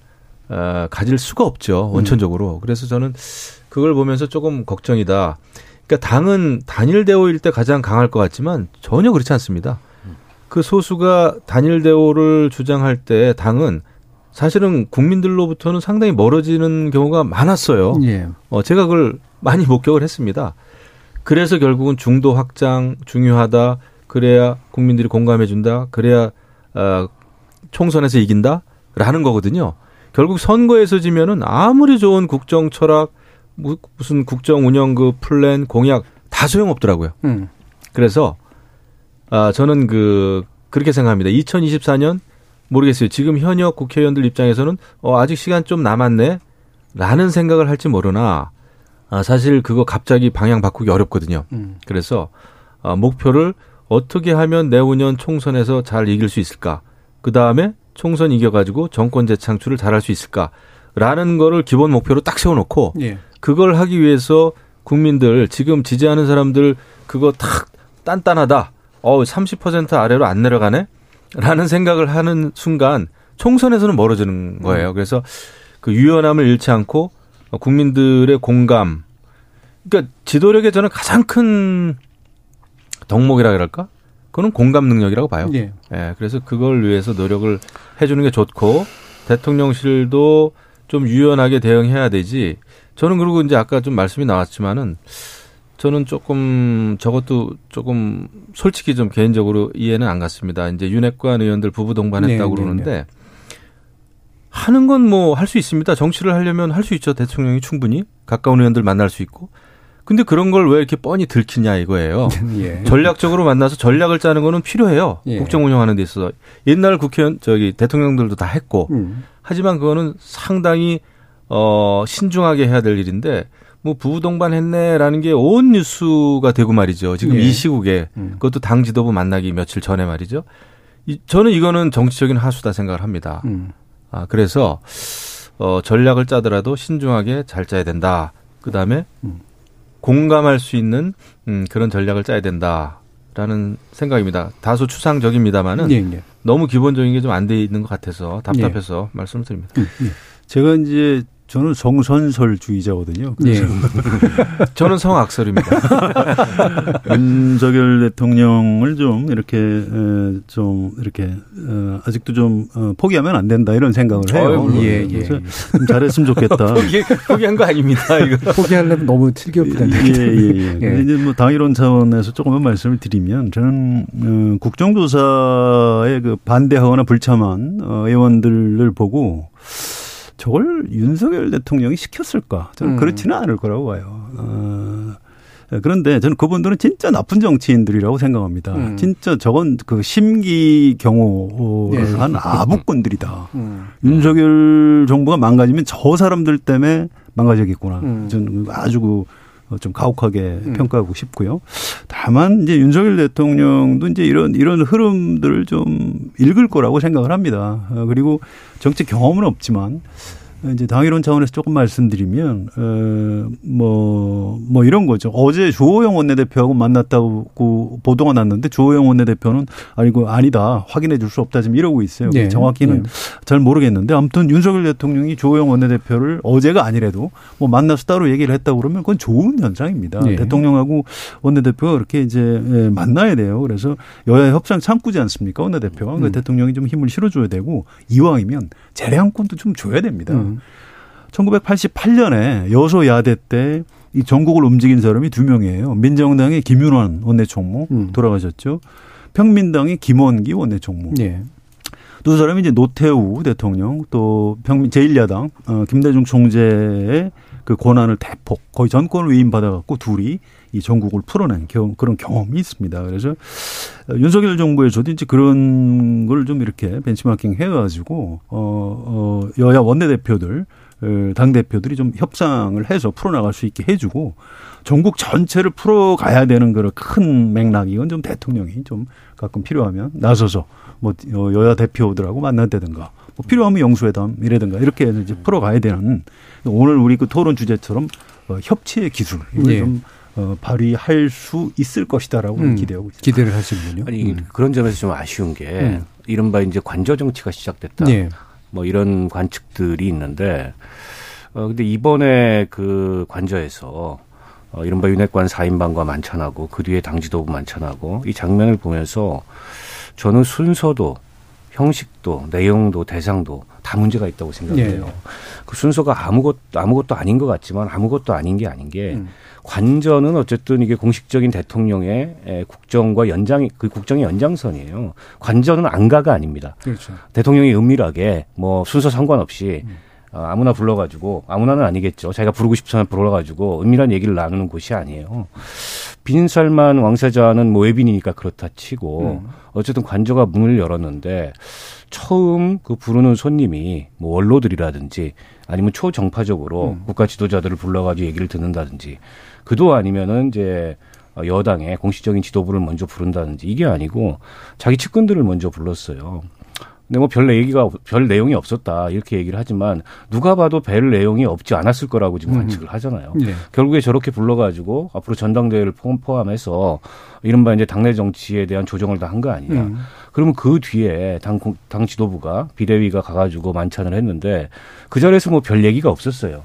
E: 어, 가질 수가 없죠 원천적으로. 그래서 저는 그걸 보면서 조금 걱정이다. 그러니까 당은 단일 대오일 때 가장 강할 것 같지만 전혀 그렇지 않습니다. 그 소수가 단일 대오를 주장할 때 당은 사실은 국민들로부터는 상당히 멀어지는 경우가 많았어요.
A: 예.
E: 어, 제가 그걸 많이 목격을 했습니다. 그래서 결국은 중도 확장 중요하다. 그래야 국민들이 공감해 준다. 그래야 어, 총선에서 이긴다. 라는 거거든요. 결국 선거에서 지면은 아무리 좋은 국정 철학 무슨 국정 운영 그 플랜 공약 다 소용없더라고요.
A: 음.
E: 그래서 아 저는 그 그렇게 생각합니다. 2024년 모르겠어요. 지금 현역 국회의원들 입장에서는 어 아직 시간 좀 남았네. 라는 생각을 할지 모르나 아 사실 그거 갑자기 방향 바꾸기 어렵거든요.
A: 음.
E: 그래서 아 목표를 어떻게 하면 내후년 총선에서 잘 이길 수 있을까? 그 다음에 총선 이겨 가지고 정권 재창출을 잘할 수 있을까? 라는 거를 기본 목표로 딱 세워 놓고
A: 예.
E: 그걸 하기 위해서 국민들 지금 지지하는 사람들 그거 탁 단단하다. 어, 30% 아래로 안 내려가네? 라는 생각을 하는 순간 총선에서는 멀어지는 거예요. 그래서 그 유연함을 잃지 않고 국민들의 공감. 그러니까 지도력의 저는 가장 큰 덕목이라 그럴까? 그거는 공감 능력이라고 봐요.
A: 예.
E: 예, 그래서 그걸 위해서 노력을 해주는 게 좋고 대통령실도 좀 유연하게 대응해야 되지. 저는 그리고 이제 아까 좀 말씀이 나왔지만은 저는 조금 저것도 조금 솔직히 좀 개인적으로 이해는 안 갔습니다. 이제 윤핵관 의원들 부부 동반했다고
A: 네, 네,
E: 그러는데 하는 건 뭐 할 수 있습니다. 정치를 하려면 할 수 있죠. 대통령이 충분히 가까운 의원들 만날 수 있고. 근데 그런 걸 왜 이렇게 뻔히 들키냐 이거예요. <laughs>
A: 예.
E: 전략적으로 만나서 전략을 짜는 거는 필요해요.
A: 예.
E: 국정 운영하는 데 있어서 옛날 국회의원 저기 대통령들도 다 했고
A: 음.
E: 하지만 그거는 상당히 어 신중하게 해야 될 일인데 뭐 부부 동반 했네라는 게 온 뉴스가 되고 말이죠. 지금
A: 예.
E: 이 시국에
A: 음.
E: 그것도 당 지도부 만나기 며칠 전에 말이죠. 이, 저는 이거는 정치적인 하수다 생각을 합니다.
A: 음.
E: 아 그래서 어 전략을 짜더라도 신중하게 잘 짜야 된다. 그다음에
A: 음.
E: 공감할 수 있는 음 그런 전략을 짜야 된다라는 생각입니다. 다소 추상적입니다만은
A: 예, 예.
E: 너무 기본적인 게 좀 안 돼 있는 것 같아서 답답해서 말씀을 드립니다.
G: 제가 이제 저는 정선설주의자거든요.
A: 예. <laughs>
E: 저는 성악설입니다. <laughs>
G: 윤석열 대통령을 좀 이렇게 에, 좀 이렇게 어, 아직도 좀 어, 포기하면 안 된다 이런 생각을 해요.
A: 예, 예,
G: 잘했으면 좋겠다. <laughs>
E: 포기, 포기한 거 아닙니다. 이거.
A: 포기하려면 너무.
G: 예, 예, 예.
A: 예.
G: 근데 이제 뭐 당이론 차원에서 조금만 말씀을 드리면 저는 어, 국정조사에 그 반대하거나 불참한 어, 의원들을 보고 저걸 윤석열 대통령이 시켰을까? 저는
A: 음.
G: 그렇지는 않을 거라고 봐요. 어, 그런데 저는 그분들은 진짜 나쁜 정치인들이라고 생각합니다.
A: 음.
G: 진짜 저건 그 심기 경호를
A: 예.
G: 한 아부꾼들이다.
A: 음.
G: 윤석열 정부가 망가지면 저 사람들 때문에 망가지겠구나.
A: 음.
G: 저는 아주 그 좀 가혹하게
A: 음.
G: 평가하고 싶고요. 다만 이제 윤석열 대통령도 이제 이런 이런 흐름들을 좀 읽을 거라고 생각을 합니다. 어, 그리고 정치 경험은 없지만 이제 당이론 차원에서 조금 말씀드리면 어뭐뭐 뭐 이런 거죠. 어제 주호영 원내대표하고 만났다고 보도가 났는데 주호영 원내대표는 아니고 아니다 확인해 줄 수 없다 지금 이러고 있어요.
A: 네.
G: 정확히는
A: 네.
G: 잘 모르겠는데 아무튼 윤석열 대통령이 주호영 원내대표를 어제가 아니래도 뭐 만나서 따로 얘기를 했다고 그러면 그건 좋은 현상입니다.
A: 네.
G: 대통령하고 원내대표가 그렇게 이제 예, 만나야 돼요. 그래서 여야 협상 참꾸지 않습니까? 원내대표가.
A: 음.
G: 그 대통령이 좀 힘을 실어줘야 되고 이왕이면 재량권도 좀 줘야 됩니다.
A: 음.
G: 1988년에 여소야대 때 이 전국을 움직인 사람이 두 명이에요. 민정당의 김윤환 원내총무
A: 음.
G: 돌아가셨죠. 평민당의 김원기 원내총무.
A: 예.
G: 두 사람이 이제 노태우 대통령 또 평민 제1야당 어, 김대중 총재의 그 권한을 대폭 거의 전권을 위임받아 갖고 둘이 이 전국을 풀어낸 경, 그런 경험이 있습니다. 그래서 어, 윤석열 정부에서도 이제 그런 걸 좀 이렇게 벤치마킹 해가지고 어, 어 여야 원내대표들 어, 당 대표들이 좀 협상을 해서 풀어나갈 수 있게 해주고 전국 전체를 풀어가야 되는 그런 큰 맥락 이건 좀 대통령이 좀 가끔 필요하면 나서서 뭐 어, 여야 대표들하고 만난다든가 뭐 필요하면 영수회담이라든가 이렇게 해서 이제 풀어가야 되는 오늘 우리 그 토론 주제처럼 어, 협치의 기술 이걸
A: 예.
G: 좀 어, 발휘할 수 있을 것이다라고
A: 음,
G: 기대하고 있습니다.
A: 기대를 하시는군요.
F: 아니 그런 점에서 좀 아쉬운 게
A: 음.
F: 이른바 이제 관저 정치가 시작됐다.
A: 예.
F: 뭐 이런 관측들이 있는데 어 근데 이번에 그 관저에서 어 이른바 윤핵관 4인방과 만찬하고 그 뒤에 당 지도부 만찬하고 이 장면을 보면서 저는 순서도 형식도 내용도 대상도 다 문제가 있다고 생각해요.
A: 예.
F: 그 순서가 아무것 아무것도 아닌 것 같지만 아무것도 아닌 게 아닌 게
A: 음.
F: 관전은 어쨌든 이게 공식적인 대통령의 에, 국정과 연장 그 국정의 연장선이에요. 관전은 안가가 아닙니다.
A: 그렇죠.
F: 대통령이 은밀하게 뭐 순서 상관없이 어, 아무나 불러가지고 아무나는 아니겠죠. 자기가 부르고 싶으면 불러가지고 은밀한 얘기를 나누는 곳이 아니에요. 빈살만 왕세자는 뭐 외빈이니까 그렇다 치고 어쨌든 관저가 문을 열었는데 처음 그 부르는 손님이 뭐 원로들이라든지 아니면 초정파적으로 국가 지도자들을 불러가지고 얘기를 듣는다든지 그도 아니면은 이제 어, 여당의 공식적인 지도부를 먼저 부른다든지 이게 아니고 자기 측근들을 먼저 불렀어요. 근데 뭐 별 얘기가 별 내용이 없었다 이렇게 얘기를 하지만 누가 봐도 별 내용이 없지 않았을 거라고 지금 관측을 하잖아요.
A: 예.
F: 결국에 저렇게 불러가지고 앞으로 전당대회를 포- 포함해서 이른바 이제 당내 정치에 대한 조정을 다 한 거 아니냐.
A: 음.
F: 그러면 그 뒤에 당, 공- 당 지도부가 비대위가 가가지고 만찬을 했는데 그 자리에서 뭐 별 얘기가 없었어요.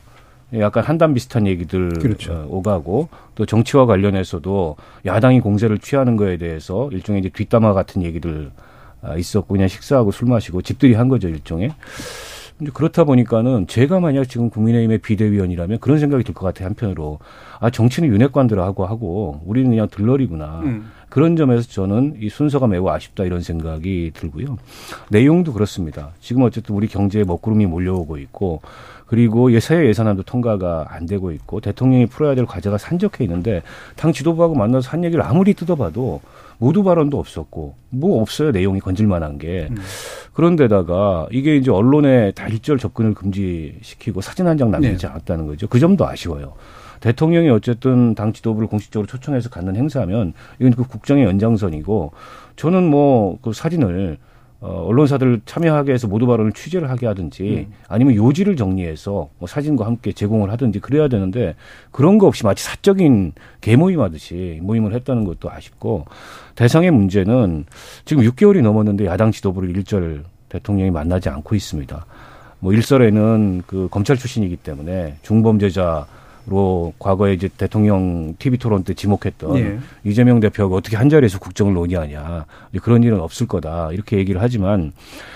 F: 약간 한담 비슷한 얘기들
A: 그렇죠.
F: 어, 오가고 또 정치와 관련해서도 야당이 공세를 취하는 거에 대해서 일종의 이제 뒷담화 같은 얘기들 아, 있었고 그냥 식사하고 술 마시고 집들이 한 거죠 일종의. 그렇다 보니까는 제가 만약 지금 국민의힘의 비대위원이라면 그런 생각이 들 것 같아요 한편으로 아 정치는 윤핵관들하고 하고 우리는 그냥 들러리구나
A: 음.
F: 그런 점에서 저는 이 순서가 매우 아쉽다 이런 생각이 들고요. 내용도 그렇습니다. 지금 어쨌든 우리 경제에 먹구름이 몰려오고 있고 그리고 예- 새해 예산안도 통과가 안 되고 있고 대통령이 풀어야 될 과제가 산적해 있는데 당 지도부하고 만나서 한 얘기를 아무리 뜯어봐도 모두 발언도 없었고 뭐 없어요 내용이 건질만한 게. 그런데다가 이게 이제 언론에 다 일절 접근을 금지시키고 사진 한 장 남기지 않았다는 거죠. 그 점도 아쉬워요 대통령이 어쨌든 당 지도부를 공식적으로 초청해서 갖는 행사면 이건 그 국정의 연장선이고 저는 뭐 그 사진을 어, 언론사들 참여하게 해서 모두 발언을 취재를 하게 하든지 아니면 요지를 정리해서 뭐 사진과 함께 제공을 하든지 그래야 되는데 그런 거 없이 마치 사적인 개모임 하듯이 모임을 했다는 것도 아쉽고 대상의 문제는 지금 6개월이 넘었는데 야당 지도부를 일절 대통령이 만나지 않고 있습니다. 뭐 일설에는 그 검찰 출신이기 때문에 중범죄자 로 과거에 이제 대통령 TV 토론 때 지목했던
A: 예.
F: 이재명 대표가 어떻게 한 자리에서 국정을 논의하냐 그런 일은 없을 거다 이렇게 얘기를 하지만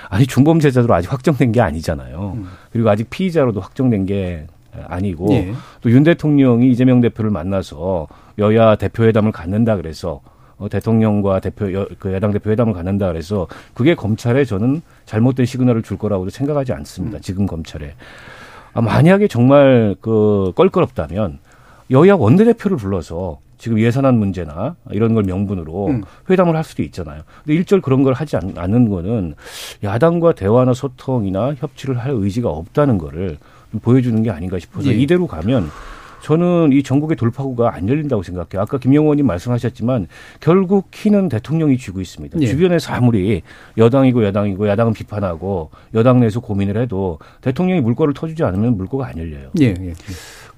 F: 아니 중범죄자도 아직 확정된 게 아니잖아요. 그리고 아직 피의자로도 확정된 게 아니고
A: 예.
F: 또윤 대통령이 이재명 대표를 만나서 여야 대표회담을 갖는다 그래서 어, 대통령과 대표 여, 그 야당 대표 회담을 갖는다 그래서 그게 검찰에 저는 잘못된 시그널을 줄 거라고도 생각하지 않습니다. 지금 검찰에 아, 만약에 정말 그 껄끄럽다면 여야 원내대표를 불러서 지금 예산안 문제나 이런 걸 명분으로
A: 음.
F: 회담을 할 수도 있잖아요. 근데 일절 그런 걸 하지 않, 않는 거는 야당과 대화나 소통이나 협치를 할 의지가 없다는 거를 좀 보여주는 게 아닌가 싶어서
A: 예.
F: 이대로 가면 저는 이 전국의 돌파구가 안 열린다고 생각해요. 아까 김영호님 말씀하셨지만 결국 키는 대통령이 쥐고 있습니다.
A: 예.
F: 주변에서 아무리 여당이고 야당이고 야당은 비판하고 여당 내에서 고민을 해도 대통령이 물꼬를 터주지 않으면 물꼬가 안 열려요.
A: 예, 예.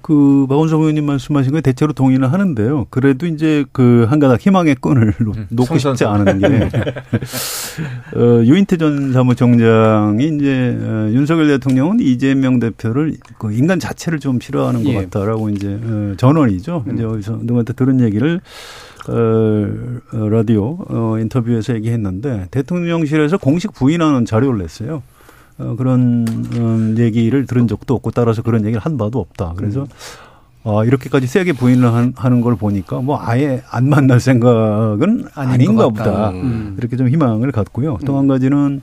G: 그 박원석 의원님 말씀하신 거에 대체로 동의는 하는데요. 그래도 이제 그 한 가닥 희망의 끈을 놓- 놓고 싶지 않은 게 <laughs> 어, 유인태 전 사무총장이 이제 어, 윤석열 대통령은 이재명 대표를 그 인간 자체를 좀 싫어하는 것
A: 예.
G: 같다라고 이제 어, 전원이죠. 이제 어디서 누구한테 들은 얘기를 어, 어, 라디오 어, 인터뷰에서 얘기했는데 대통령실에서 공식 부인하는 자료를 냈어요. 어, 그런 음, 얘기를 들은 적도 없고 따라서 그런 얘기를 한 바도 없다. 그래서 어, 이렇게까지 세게 부인을 한- 하는 걸 보니까 뭐 아예 안 만날 생각은
A: 아닌
G: 아닌가. 보다.
A: 음.
G: 이렇게 좀 희망을 갖고요. 또 한 가지는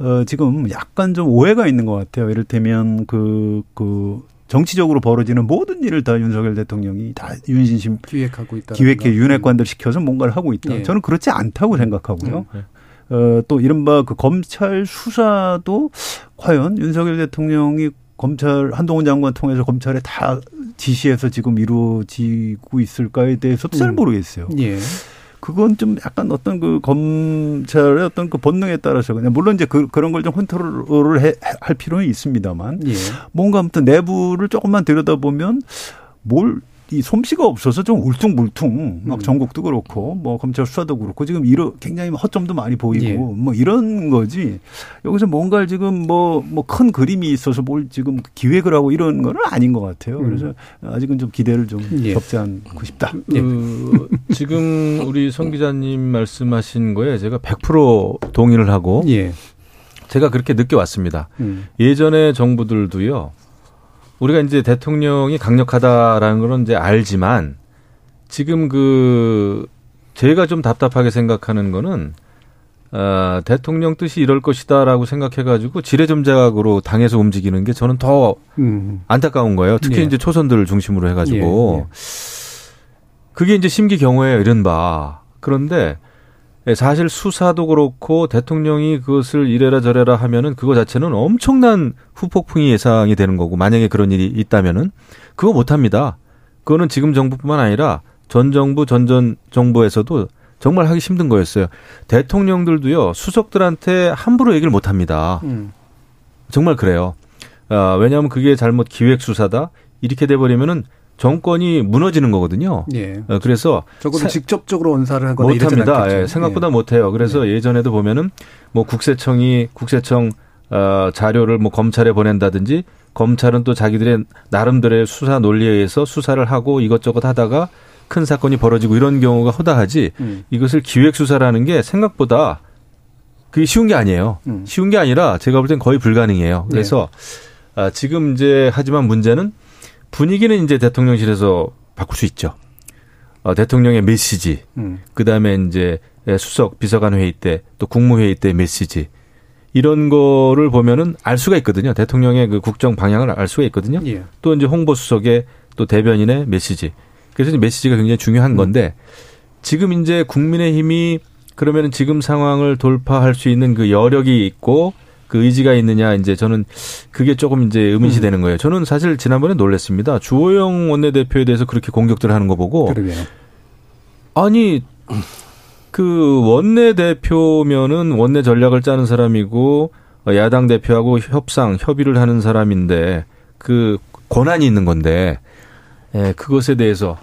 G: 어, 지금 약간 좀 오해가 있는 것 같아요. 이를테면 그, 그 정치적으로 벌어지는 모든 일을 다 윤석열 대통령이 다 윤신심
A: 기획하고 있다.
G: 기획회 윤핵관들 시켜서 뭔가를 하고 있다.
A: 예.
G: 저는 그렇지 않다고 생각하고요.
E: 음.
G: 어, 또 이른바 그 검찰 수사도 과연 윤석열 대통령이 검찰 한동훈 장관 통해서 검찰에 다 지시해서 지금 이루어지고 있을까에 대해서도 잘
A: 음.
G: 모르겠어요.
A: 예.
G: 그건 좀 약간 어떤 그 검찰의 어떤 그 본능에 따라서 그냥 물론 이제 그, 그런 걸 좀 컨트롤을 해, 할 필요는 있습니다만
A: 예.
G: 뭔가 아무튼 내부를 조금만 들여다보면 뭘 이 솜씨가 없어서 좀 울퉁불퉁 막
A: 음.
G: 전국도 그렇고 뭐 검찰 수사도 그렇고 지금 이러 굉장히 허점도 많이 보이고
A: 예.
G: 뭐 이런 거지 여기서 뭔가 지금 뭐 뭐 큰 그림이 있어서 뭘 지금 기획을 하고 이런 거는 아닌 것 같아요. 그래서 아직은 좀 기대를 좀
A: 음. 예.
G: 접지 않고 싶다.
E: 그 <laughs> 지금 우리 성 기자님 말씀하신 거에 제가 100% 동의를 하고
A: 예.
E: 제가 그렇게 느껴왔습니다.
A: 음.
E: 예전에 정부들도요. 우리가 이제 대통령이 강력하다라는 거는 이제 알지만 지금 그 제가 좀 답답하게 생각하는 거는 아, 대통령 뜻이 이럴 것이다라고 생각해가지고 지레점작으로 당해서 움직이는 게 저는 더
A: 음.
E: 안타까운 거예요. 특히
A: 예.
E: 이제 초선들을 중심으로 해가지고
A: 예, 예.
E: 그게 이제 심기 경호에 이른바 그런데 예, 사실 수사도 그렇고 대통령이 그것을 이래라 저래라 하면은 그거 자체는 엄청난 후폭풍이 예상이 되는 거고 만약에 그런 일이 있다면은 그거 못 합니다. 그거는 지금 정부뿐만 아니라 전 정부 전전 정부에서도 정말 하기 힘든 거였어요. 대통령들도요 수석들한테 함부로 얘기를 못 합니다.
A: 음.
E: 정말 그래요. 아, 왜냐하면 그게 잘못 기획 수사다 이렇게 돼버리면은 정권이 무너지는 거거든요.
A: 예.
E: 어, 그래서
A: 적어도
E: 세-
A: 직접적으로 언사를 하거나
E: 못합니다. 예, 생각보다 못해요. 그래서 예 전에도 보면은 뭐 국세청이 국세청 어, 자료를 뭐 검찰에 보낸다든지 검찰은 또 자기들의 나름대로의 수사 논리에 의해서 수사를 하고 이것저것 하다가 큰 사건이 벌어지고 이런 경우가 허다하지
A: 음.
E: 이것을 기획 수사라는 게 생각보다 그게 쉬운 게 아니에요.
A: 음.
E: 쉬운 게 아니라 제가 볼 땐 거의 불가능해요. 그래서 아, 지금 이제 하지만 문제는 분위기는 이제 대통령실에서 바꿀 수 있죠. 어, 대통령의 메시지,
A: 음.
E: 그 다음에 이제 수석 비서관 회의 때 또 국무회의 때 메시지 이런 거를 보면은 알 수가 있거든요. 대통령의 그 국정 방향을 알 수가 있거든요.
A: 예.
E: 또 이제 홍보 수석의 또 대변인의 메시지. 그래서 이제 메시지가 굉장히 중요한 건데 지금 이제 국민의힘이 그러면은 지금 상황을 돌파할 수 있는 그 여력이 있고 그 의지가 있느냐 이제 저는 그게 조금 이제 의문시 되는 거예요. 저는 사실 지난번에 놀랐습니다. 주호영 원내대표에 대해서 그렇게 공격들을 하는 거 보고
A: 그러게요.
E: 아니 그 원내 대표면은 원내 전략을 짜는 사람이고 야당 대표하고 협상 협의를 하는 사람인데 그 권한이 있는 건데 예, 그것에 대해서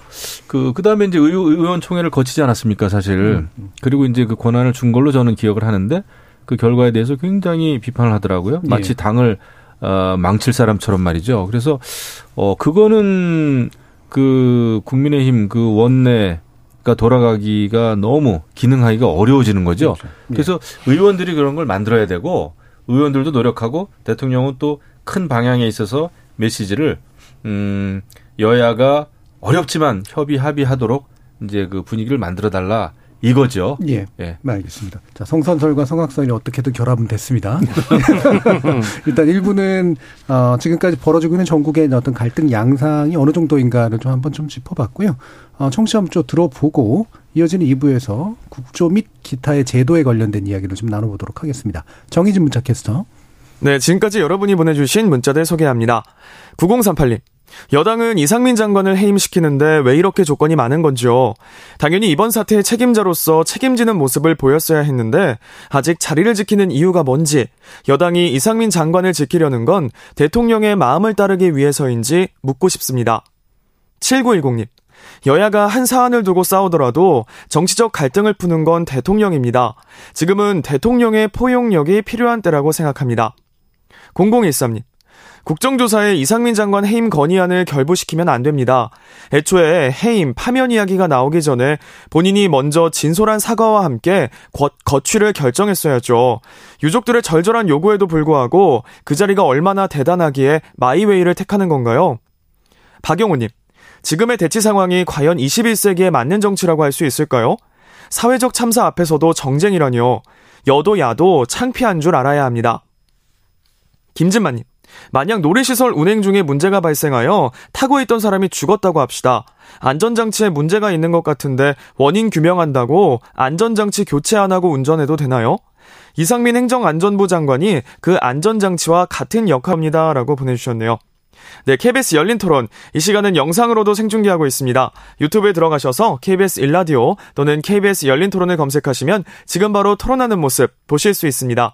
E: 그 그다음에 이제 의, 의원총회를 거치지 않았습니까, 사실. 그리고 이제 그 권한을 준 걸로 저는 기억을 하는데 그 결과에 대해서 굉장히 비판을 하더라고요. 마치
A: 예.
E: 당을 어, 망칠 사람처럼 말이죠. 그래서 어 그거는 그 국민의힘 그 원내가 돌아가기가 너무 기능하기가 어려워지는 거죠.
A: 그렇죠.
E: 그래서 의원들이 그런 걸 만들어야 되고 의원들도 노력하고 대통령은 또 큰 방향에 있어서 메시지를 음 여야가 어렵지만 협의 합의하도록 이제 그 분위기를 만들어 달라 이거죠.
A: 예.
E: 예.
A: 네, 알겠습니다. 자, 성선설과 성악설이 어떻게든 결합은 됐습니다. <laughs> <laughs> 일단 일부는 어, 지금까지 벌어지고 있는 전국의 어떤 갈등 양상이 어느 정도인가를 좀 한번 좀 짚어봤고요. 어, 청취자 좀 들어보고 이어지는 2부에서 국조 및 기타의 제도에 관련된 이야기를 좀 나눠보도록 하겠습니다. 정희진 문자 캐스터.
H: 네, 지금까지 여러분이 보내주신 문자들 소개합니다. 9038님. 여당은 이상민 장관을 해임시키는데 왜 이렇게 조건이 많은 건지요? 당연히 이번 사태의 책임자로서 책임지는 모습을 보였어야 했는데 아직 자리를 지키는 이유가 뭔지 여당이 이상민 장관을 지키려는 건 대통령의 마음을 따르기 위해서인지 묻고 싶습니다. 7910님. 여야가 한 사안을 두고 싸우더라도 정치적 갈등을 푸는 건 대통령입니다. 지금은 대통령의 포용력이 필요한 때라고 생각합니다. 0013님. 국정조사에 이상민 장관 해임 건의안을 결부시키면 안 됩니다. 애초에 해임, 파면 이야기가 나오기 전에 본인이 먼저 진솔한 사과와 함께 거, 거취를 결정했어야죠. 유족들의 절절한 요구에도 불구하고 그 자리가 얼마나 대단하기에 마이웨이를 택하는 건가요? 박영호님. 지금의 대치 상황이 과연 21세기에 맞는 정치라고 할 수 있을까요? 사회적 참사 앞에서도 정쟁이라뇨. 여도 야도 창피한 줄 알아야 합니다. 김진만님. 만약 놀이시설 운행 중에 문제가 발생하여 타고 있던 사람이 죽었다고 합시다. 안전장치에 문제가 있는 것 같은데 원인 규명한다고 안전장치 교체 안 하고 운전해도 되나요? 이상민 행정안전부 장관이 그 안전장치와 같은 역할입니다. 라고 보내주셨네요. 네, KBS 열린 토론. 이 시간은 영상으로도 생중계하고 있습니다. 유튜브에 들어가셔서 KBS 일라디오 또는 KBS 열린 토론을 검색하시면 지금 바로 토론하는 모습 보실 수 있습니다.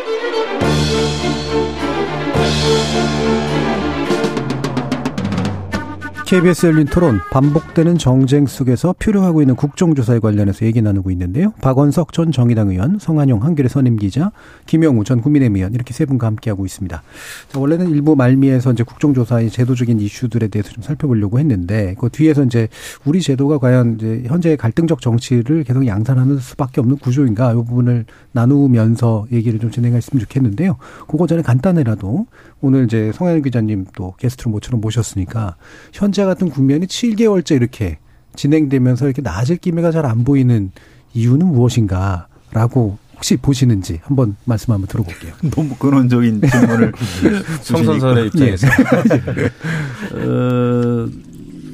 A: KBS 열린 토론 반복되는 정쟁 속에서 표류하고 있는 국정조사에 관련해서 얘기 나누고 있는데요. 박원석 전 정의당 의원, 성한용 한겨레 선임 기자, 김영우 전 국민의힘 의원 이렇게 세 분과 함께하고 있습니다. 자, 원래는 일부 말미에서 이제 국정조사의 제도적인 이슈들에 대해서 좀 살펴보려고 했는데 그 뒤에서 이제 우리 제도가 과연 이제 현재의 갈등적 정치를 계속 양산하는 수밖에 없는 구조인가 이 부분을 나누면서 얘기를 좀 진행했으면 좋겠는데요. 그거 전에 간단히라도 오늘 이제 성현 기자님 또 게스트로 모처럼 모셨으니까 현재 같은 국면이 7개월째 이렇게 진행되면서 이렇게 나아질 기미가 잘 안 보이는 이유는 무엇인가라고 혹시 보시는지 한번 말씀 한번 들어볼게요. <laughs>
G: 너무 근원적인 질문을 <laughs>
E: 성선설의 입장에서. <laughs>
G: 어,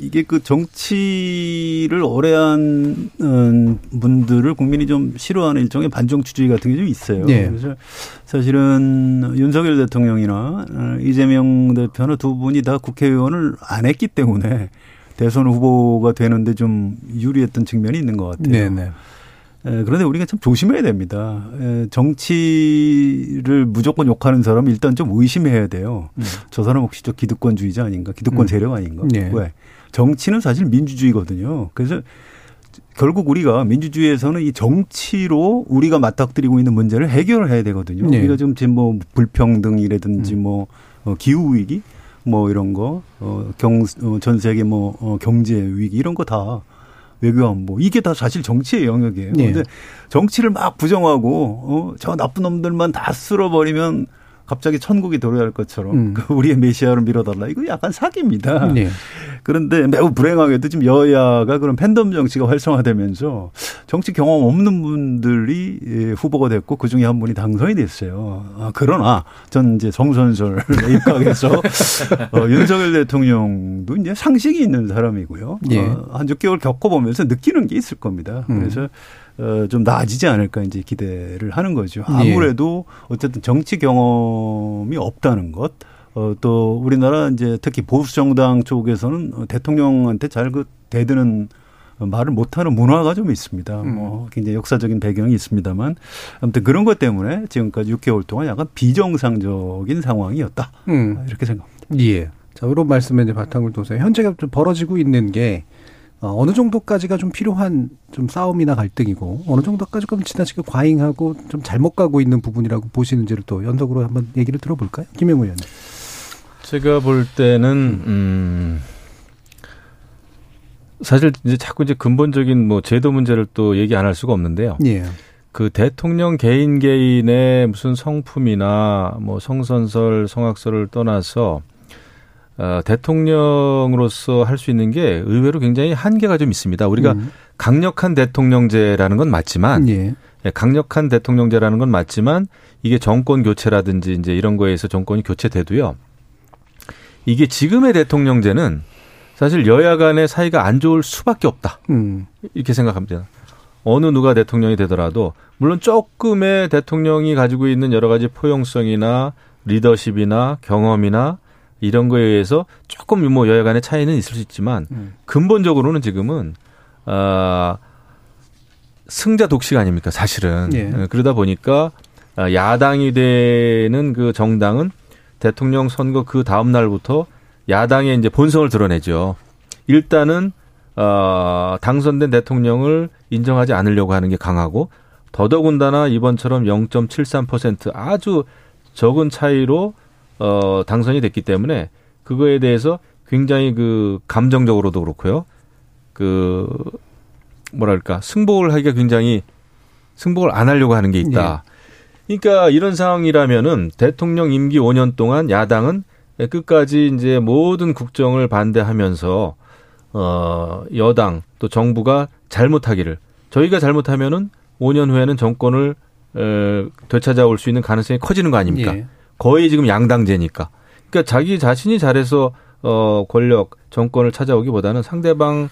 G: 이게 그 정치를 오래 한 음, 분들을 국민이 좀 싫어하는 일종의 반정치주의 같은 게 좀 있어요.
A: 네.
G: 그래서 사실은 윤석열 대통령이나 어, 이재명 대표는 두 분이 다 국회의원을 안 했기 때문에 대선 후보가 되는데 좀 유리했던 측면이 있는 것 같아요.
A: 네네.
G: 에, 그런데 우리가 참 조심해야 됩니다. 에, 정치를 무조건 욕하는 사람 일단 좀 의심해야 돼요.
A: 음.
G: 저 사람 혹시 저 기득권주의자 아닌가? 기득권
A: 음.
G: 세력 아닌가?
A: 네.
G: 왜? 정치는 사실 민주주의거든요. 그래서 결국 우리가 민주주의에서는 이 정치로 우리가 맞닥뜨리고 있는 문제를 해결을 해야 되거든요.
A: 네.
G: 우리가 지금 뭐 불평등이라든지
A: 음.
G: 뭐 어, 기후 위기 뭐 이런 거, 어, 경, 어, 전 세계 뭐, 어, 경제 위기 이런 거 다 외교 안보 이게 다 사실 정치의 영역이에요.
A: 네.
G: 근데 정치를 막 부정하고 어, 저 나쁜 놈들만 다 쓸어버리면 갑자기 천국이 도래할 것처럼
A: 음.
G: 그 우리의 메시아를 밀어달라. 이거 약간 사기입니다.
A: 네.
G: 그런데 매우 불행하게도 지금 여야가 그런 팬덤 정치가 활성화되면서 정치 경험 없는 분들이 예, 후보가 됐고 그 중에 한 분이 당선이 됐어요. 아, 그러나 전 이제 정선설 <laughs> 입각해서 어, 윤석열 대통령도 이제 상식이 있는 사람이고요.
A: 예.
G: 어, 한 6개월 겪어보면서 느끼는 게 있을 겁니다.
A: 음.
G: 그래서 어, 좀 나아지지 않을까 이제 기대를 하는 거죠.
A: 예.
G: 아무래도 어쨌든 정치 경험이 없다는 것. 어, 또 우리나라 이제 특히 보수 정당 쪽에서는 어, 대통령한테 잘 그 대드는 말을 못하는 문화가 좀 있습니다.
A: 음.
G: 뭐 굉장히 역사적인 배경이 있습니다만 아무튼 그런 것 때문에 지금까지 6개월 동안 약간 비정상적인 상황이었다.
A: 음.
G: 이렇게 생각합니다.
A: 예. 자, 이런 말씀에 이제 바탕을 둬서 현재가 좀 벌어지고 있는 게 어, 어느 정도까지가 좀 필요한 좀 싸움이나 갈등이고 어느 정도까지 좀 지나치게 과잉하고 좀 잘못 가고 있는 부분이라고 보시는지를 또 연속으로 한번 얘기를 들어볼까요? 김영우 의원님.
E: 제가 볼 때는 음 사실 이제 자꾸 이제 근본적인 뭐 제도 문제를 또 얘기 안 할 수가 없는데요.
A: 예.
E: 그 대통령 개인 개인의 무슨 성품이나 뭐 성선설, 성악설을 떠나서 어, 대통령으로서 할 수 있는 게 의외로 굉장히 한계가 좀 있습니다. 우리가
A: 음.
E: 강력한 대통령제라는 건 맞지만
A: 예.
E: 예, 강력한 대통령제라는 건 맞지만 이게 정권 교체라든지 이제 이런 거에서 정권이 교체돼도요. 이게 지금의 대통령제는 사실 여야 간의 사이가 안 좋을 수밖에 없다.
A: 음.
E: 이렇게 생각합니다. 어느 누가 대통령이 되더라도 물론 조금의 대통령이 가지고 있는 여러 가지 포용성이나 리더십이나 경험이나 이런 거에 의해서 조금 뭐 여야 간의 차이는 있을 수 있지만
A: 음.
E: 근본적으로는 지금은 아 승자 독식 아닙니까 사실은
A: 예.
E: 예, 그러다 보니까 아, 야당이 되는 그 정당은 대통령 선거 그 다음 날부터 야당의 이제 본성을 드러내죠. 일단은 어, 당선된 대통령을 인정하지 않으려고 하는 게 강하고 더더군다나 이번처럼 0.73% 아주 적은 차이로 어 당선이 됐기 때문에 그거에 대해서 굉장히 그 감정적으로도 그렇고요. 그 뭐랄까 승복을 하기가 굉장히 승복을 안 하려고 하는 게 있다. 예. 그러니까 이런 상황이라면은 대통령 임기 5년 동안 야당은 끝까지 이제 모든 국정을 반대하면서 어 여당 또 정부가 잘못하기를 저희가 잘못하면은 5년 후에는 정권을 에, 되찾아올 수 있는 가능성이 커지는 거 아닙니까? 예. 거의 지금 양당제니까. 그러니까 자기 자신이 잘해서 어 권력 정권을 찾아오기보다는 상대방이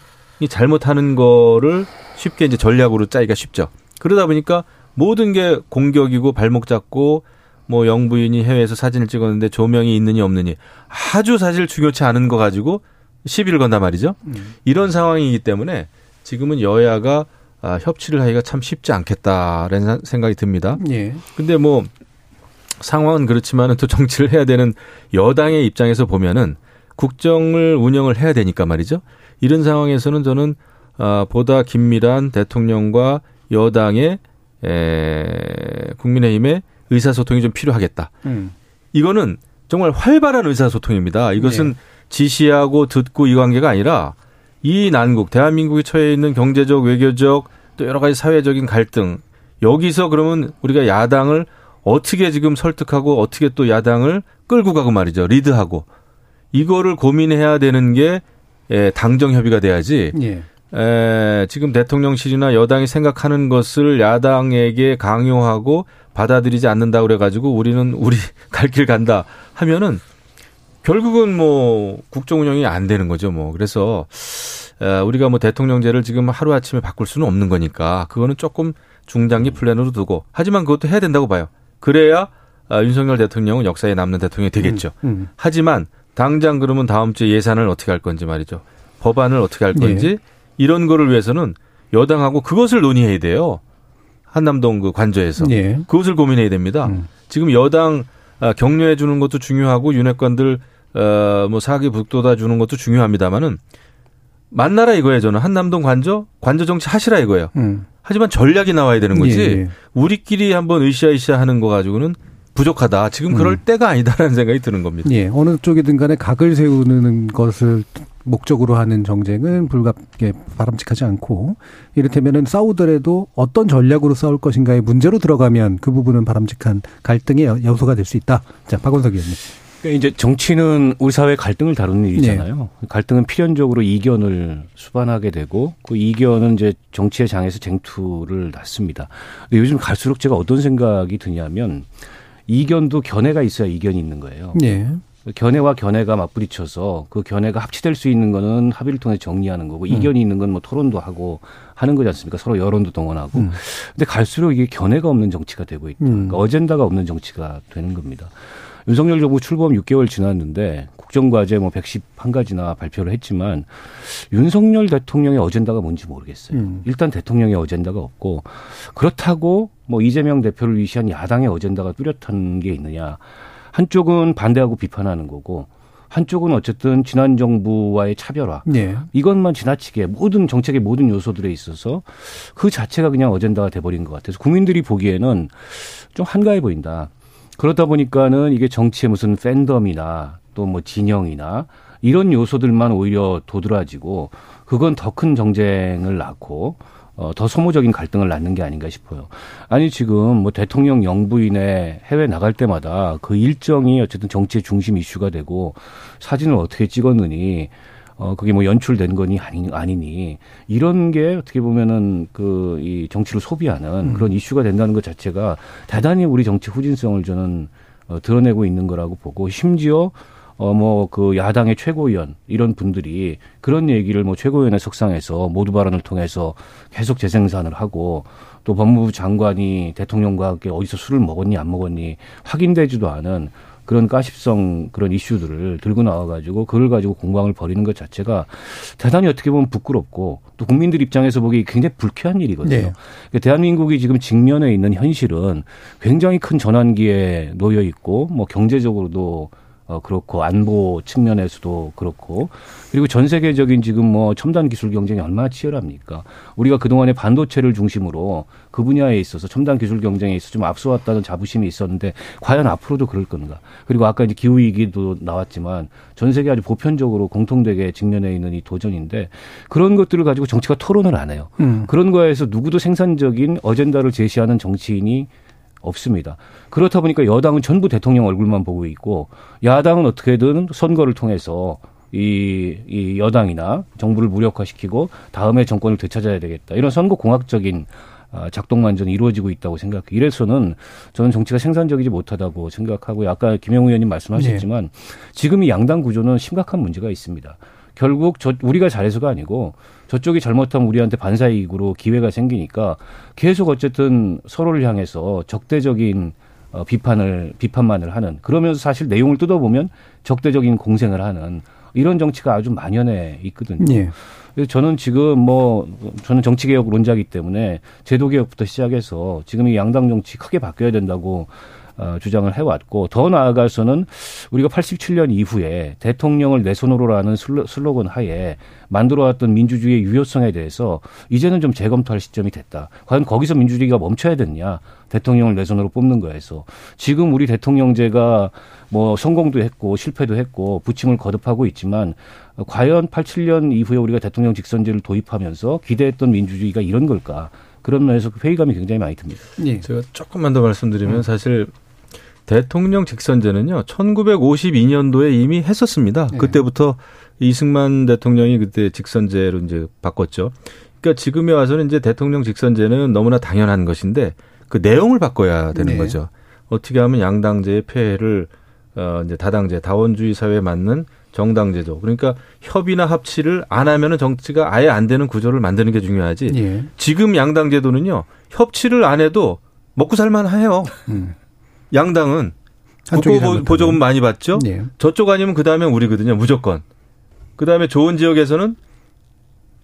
E: 잘못하는 거를 쉽게 이제 전략으로 짜기가 쉽죠. 그러다 보니까 모든 게 공격이고 발목 잡고 뭐 영부인이 해외에서 사진을 찍었는데 조명이 있느니 없느니 아주 사실 중요치 않은 거 가지고 시비를 건단 말이죠. 음. 이런 상황이기 때문에 지금은 여야가 아, 협치를 하기가 참 쉽지 않겠다라는 생각이 듭니다. 예. 근데 뭐 상황은 그렇지만은 또 정치를 해야 되는 여당의 입장에서 보면은 국정을 운영을 해야 되니까 말이죠. 이런 상황에서는 저는 아, 보다 긴밀한 대통령과 여당의 에, 국민의힘의 의사소통이 좀 필요하겠다. 음. 이거는 정말 활발한 의사소통입니다. 이것은 네. 지시하고 듣고 이 관계가 아니라 이 난국, 대한민국이 처해 있는 경제적, 외교적, 또 여러 가지 사회적인 갈등, 여기서 그러면 우리가 야당을 어떻게 지금 설득하고 어떻게 또 야당을 끌고 가고 말이죠. 리드하고. 이거를 고민해야 되는 게 당정 협의가 돼야지. 예. 에, 지금 대통령실이나 여당이 생각하는 것을 야당에게 강요하고 받아들이지 않는다 그래가지고 우리는 우리 <laughs> 갈 길 간다 하면은 결국은 뭐 국정 운영이 안 되는 거죠 뭐 그래서 에, 우리가 뭐 대통령제를 지금 하루 아침에 바꿀 수는 없는 거니까 그거는 조금 중장기 플랜으로 두고 하지만 그것도 해야 된다고 봐요. 그래야 아, 윤석열 대통령은 역사에 남는 대통령이 되겠죠. 음, 음. 하지만 당장 그러면 다음 주에 예산을 어떻게 할 건지 말이죠. 법안을 어떻게 할 건지 예. 이런 거를 위해서는 여당하고 그것을 논의해야 돼요. 한남동 그 관저에서 예. 그것을 고민해야 됩니다. 음. 지금 여당 아, 격려해 주는 것도 중요하고 윤핵관들 어뭐 사기 북돋아 주는 것도 중요합니다만은 만나라 이거예요. 저는 한남동 관저 관저 정치 하시라 이거예요. 음. 하지만 전략이 나와야 되는 거지. 예. 예. 우리끼리 한번 으쌰으쌰 하는 거 가지고는 부족하다. 지금 그럴 음. 때가 아니다라는 <laughs> 생각이 드는 겁니다.
A: 예. 어느 쪽이든 간에 각을 세우는 것을 목적으로 하는 정쟁은 불가게 바람직하지 않고 이를테면은 싸우더라도 어떤 전략으로 싸울 것인가의 문제로 들어가면 그 부분은 바람직한 갈등의 요소가 될 수 있다. 자, 박원석 의원님.
F: 그러니까 이제 정치는 우리 사회 갈등을 다루는 일이잖아요. 네. 갈등은 필연적으로 이견을 수반하게 되고 그 이견은 이제 정치의 장에서 쟁투를 낳습니다. 근데 요즘 갈수록 제가 어떤 생각이 드냐면 이견도 견해가 있어야 이견이 있는 거예요. 네. 견해와 견해가 맞부딪혀서 그 견해가 합치될 수 있는 거는 합의를 통해 정리하는 거고 음. 이견이 있는 건 뭐 토론도 하고 하는 거지 않습니까? 서로 여론도 동원하고. 음. 근데 갈수록 이게 견해가 없는 정치가 되고 있다. 음. 그러니까 어젠다가 없는 정치가 되는 겁니다. 윤석열 정부 출범 6개월 지났는데 국정과제 뭐 111가지나 발표를 했지만 윤석열 대통령의 어젠다가 뭔지 모르겠어요. 음. 일단 대통령의 어젠다가 없고 그렇다고 뭐 이재명 대표를 위시한 야당의 어젠다가 뚜렷한 게 있느냐. 한쪽은 반대하고 비판하는 거고 한쪽은 어쨌든 지난 정부와의 차별화. 네. 이것만 지나치게 모든 정책의 모든 요소들에 있어서 그 자체가 그냥 어젠다가 돼버린 것 같아서 국민들이 보기에는 좀 한가해 보인다. 그러다 보니까는 이게 정치의 무슨 팬덤이나 또 뭐 진영이나 이런 요소들만 오히려 도드라지고 그건 더 큰 정쟁을 낳고 어, 더 소모적인 갈등을 낳는 게 아닌가 싶어요. 아니 지금 뭐 대통령 영부인에 해외 나갈 때마다 그 일정이 어쨌든 정치의 중심 이슈가 되고 사진을 어떻게 찍었느니 어 그게 뭐 연출된 거니 아니 아니니 이런 게 어떻게 보면은 그 이 정치를 소비하는 음. 그런 이슈가 된다는 것 자체가 대단히 우리 정치 후진성을 저는 어, 드러내고 있는 거라고 보고 심지어 어, 뭐, 그 야당의 최고위원, 이런 분들이 그런 얘기를 뭐 최고위원회 석상에서 모두 발언을 통해서 계속 재생산을 하고 또 법무부 장관이 대통령과 함께 어디서 술을 먹었니 안 먹었니 확인되지도 않은 그런 가십성 그런 이슈들을 들고 나와가지고 그걸 가지고 공방을 벌이는 것 자체가 대단히 어떻게 보면 부끄럽고 또 국민들 입장에서 보기 굉장히 불쾌한 일이거든요. 네. 그러니까 대한민국이 지금 직면해 있는 현실은 굉장히 큰 전환기에 놓여 있고 뭐 경제적으로도 어, 그렇고 안보 측면에서도 그렇고 그리고 전 세계적인 지금 뭐 첨단 기술 경쟁이 얼마나 치열합니까? 우리가 그동안에 반도체를 중심으로 그 분야에 있어서 첨단 기술 경쟁에 있어서 좀 앞서왔다는 자부심이 있었는데 과연 앞으로도 그럴 건가? 그리고 아까 이제 기후 위기도 나왔지만 전 세계 아주 보편적으로 공통되게 직면해 있는 이 도전인데 그런 것들을 가지고 정치가 토론을 안 해요.
A: 음.
F: 그런 거에서 누구도 생산적인 어젠다를 제시하는 정치인이 없습니다. 그렇다 보니까 여당은 전부 대통령 얼굴만 보고 있고 야당은 어떻게든 선거를 통해서 이, 이 여당이나 정부를 무력화시키고 다음에 정권을 되찾아야 되겠다. 이런 선거 공학적인 아, 작동만 저는 이루어지고 있다고 생각해요. 이래서는 저는 정치가 생산적이지 못하다고 생각하고요. 아까 김영우 의원님 말씀하셨지만 지금 이 양당 구조는 심각한 문제가 있습니다. 결국 저 우리가 잘해서가 아니고 저쪽이 잘못하면 우리한테 반사이익으로 기회가 생기니까 계속 어쨌든 서로를 향해서 적대적인 어, 비판을 비판만을 하는 그러면서 사실 내용을 뜯어보면 적대적인 공생을 하는 이런 정치가 아주 만연해 있거든요.
A: 예.
F: 그래서 저는 지금 뭐 저는 정치 개혁 론자이기 때문에 제도 개혁부터 시작해서 지금 이 양당 정치 크게 바뀌어야 된다고 어, 주장을 해왔고 더 나아가서는 우리가 87년 이후에 대통령을 내 손으로라는 슬로, 슬로건 하에 만들어왔던 민주주의의 유효성에 대해서 이제는 좀 재검토할 시점이 됐다. 과연 거기서 민주주의가 멈춰야 됐냐? 대통령을 내 손으로 뽑는 거에서 지금 우리 대통령제가 뭐 성공도 했고 실패도 했고 부침을 거듭하고 있지만 과연 87년 이후에 우리가 대통령 직선제를 도입하면서 기대했던 민주주의가 이런 걸까? 그런 면에서 회의감이 굉장히 많이 듭니다.
A: 예.
E: 제가 조금만 더 말씀드리면 사실 대통령 직선제는요, 1952년도에 이미 했었습니다.
A: 네.
E: 그때부터 이승만 대통령이 그때 직선제로 이제 바꿨죠. 그러니까 지금에 와서는 이제 대통령 직선제는 너무나 당연한 것인데 그 내용을 바꿔야 되는
A: 네.
E: 거죠. 어떻게 하면 양당제의 폐해를 어 이제 다당제, 다원주의 사회에 맞는 정당제도. 그러니까 협의나 합치를 안 하면은 정치가 아예 안 되는 구조를 만드는 게 중요하지.
A: 예.
E: 지금 양당 제도는요 협치를 안 해도 먹고 살만 해요.
A: 음.
E: 양당은 국고 보-. 보조금 많이 받죠.
A: 예.
E: 저쪽 아니면 그 다음에 우리거든요 무조건. 그 다음에 좋은 지역에서는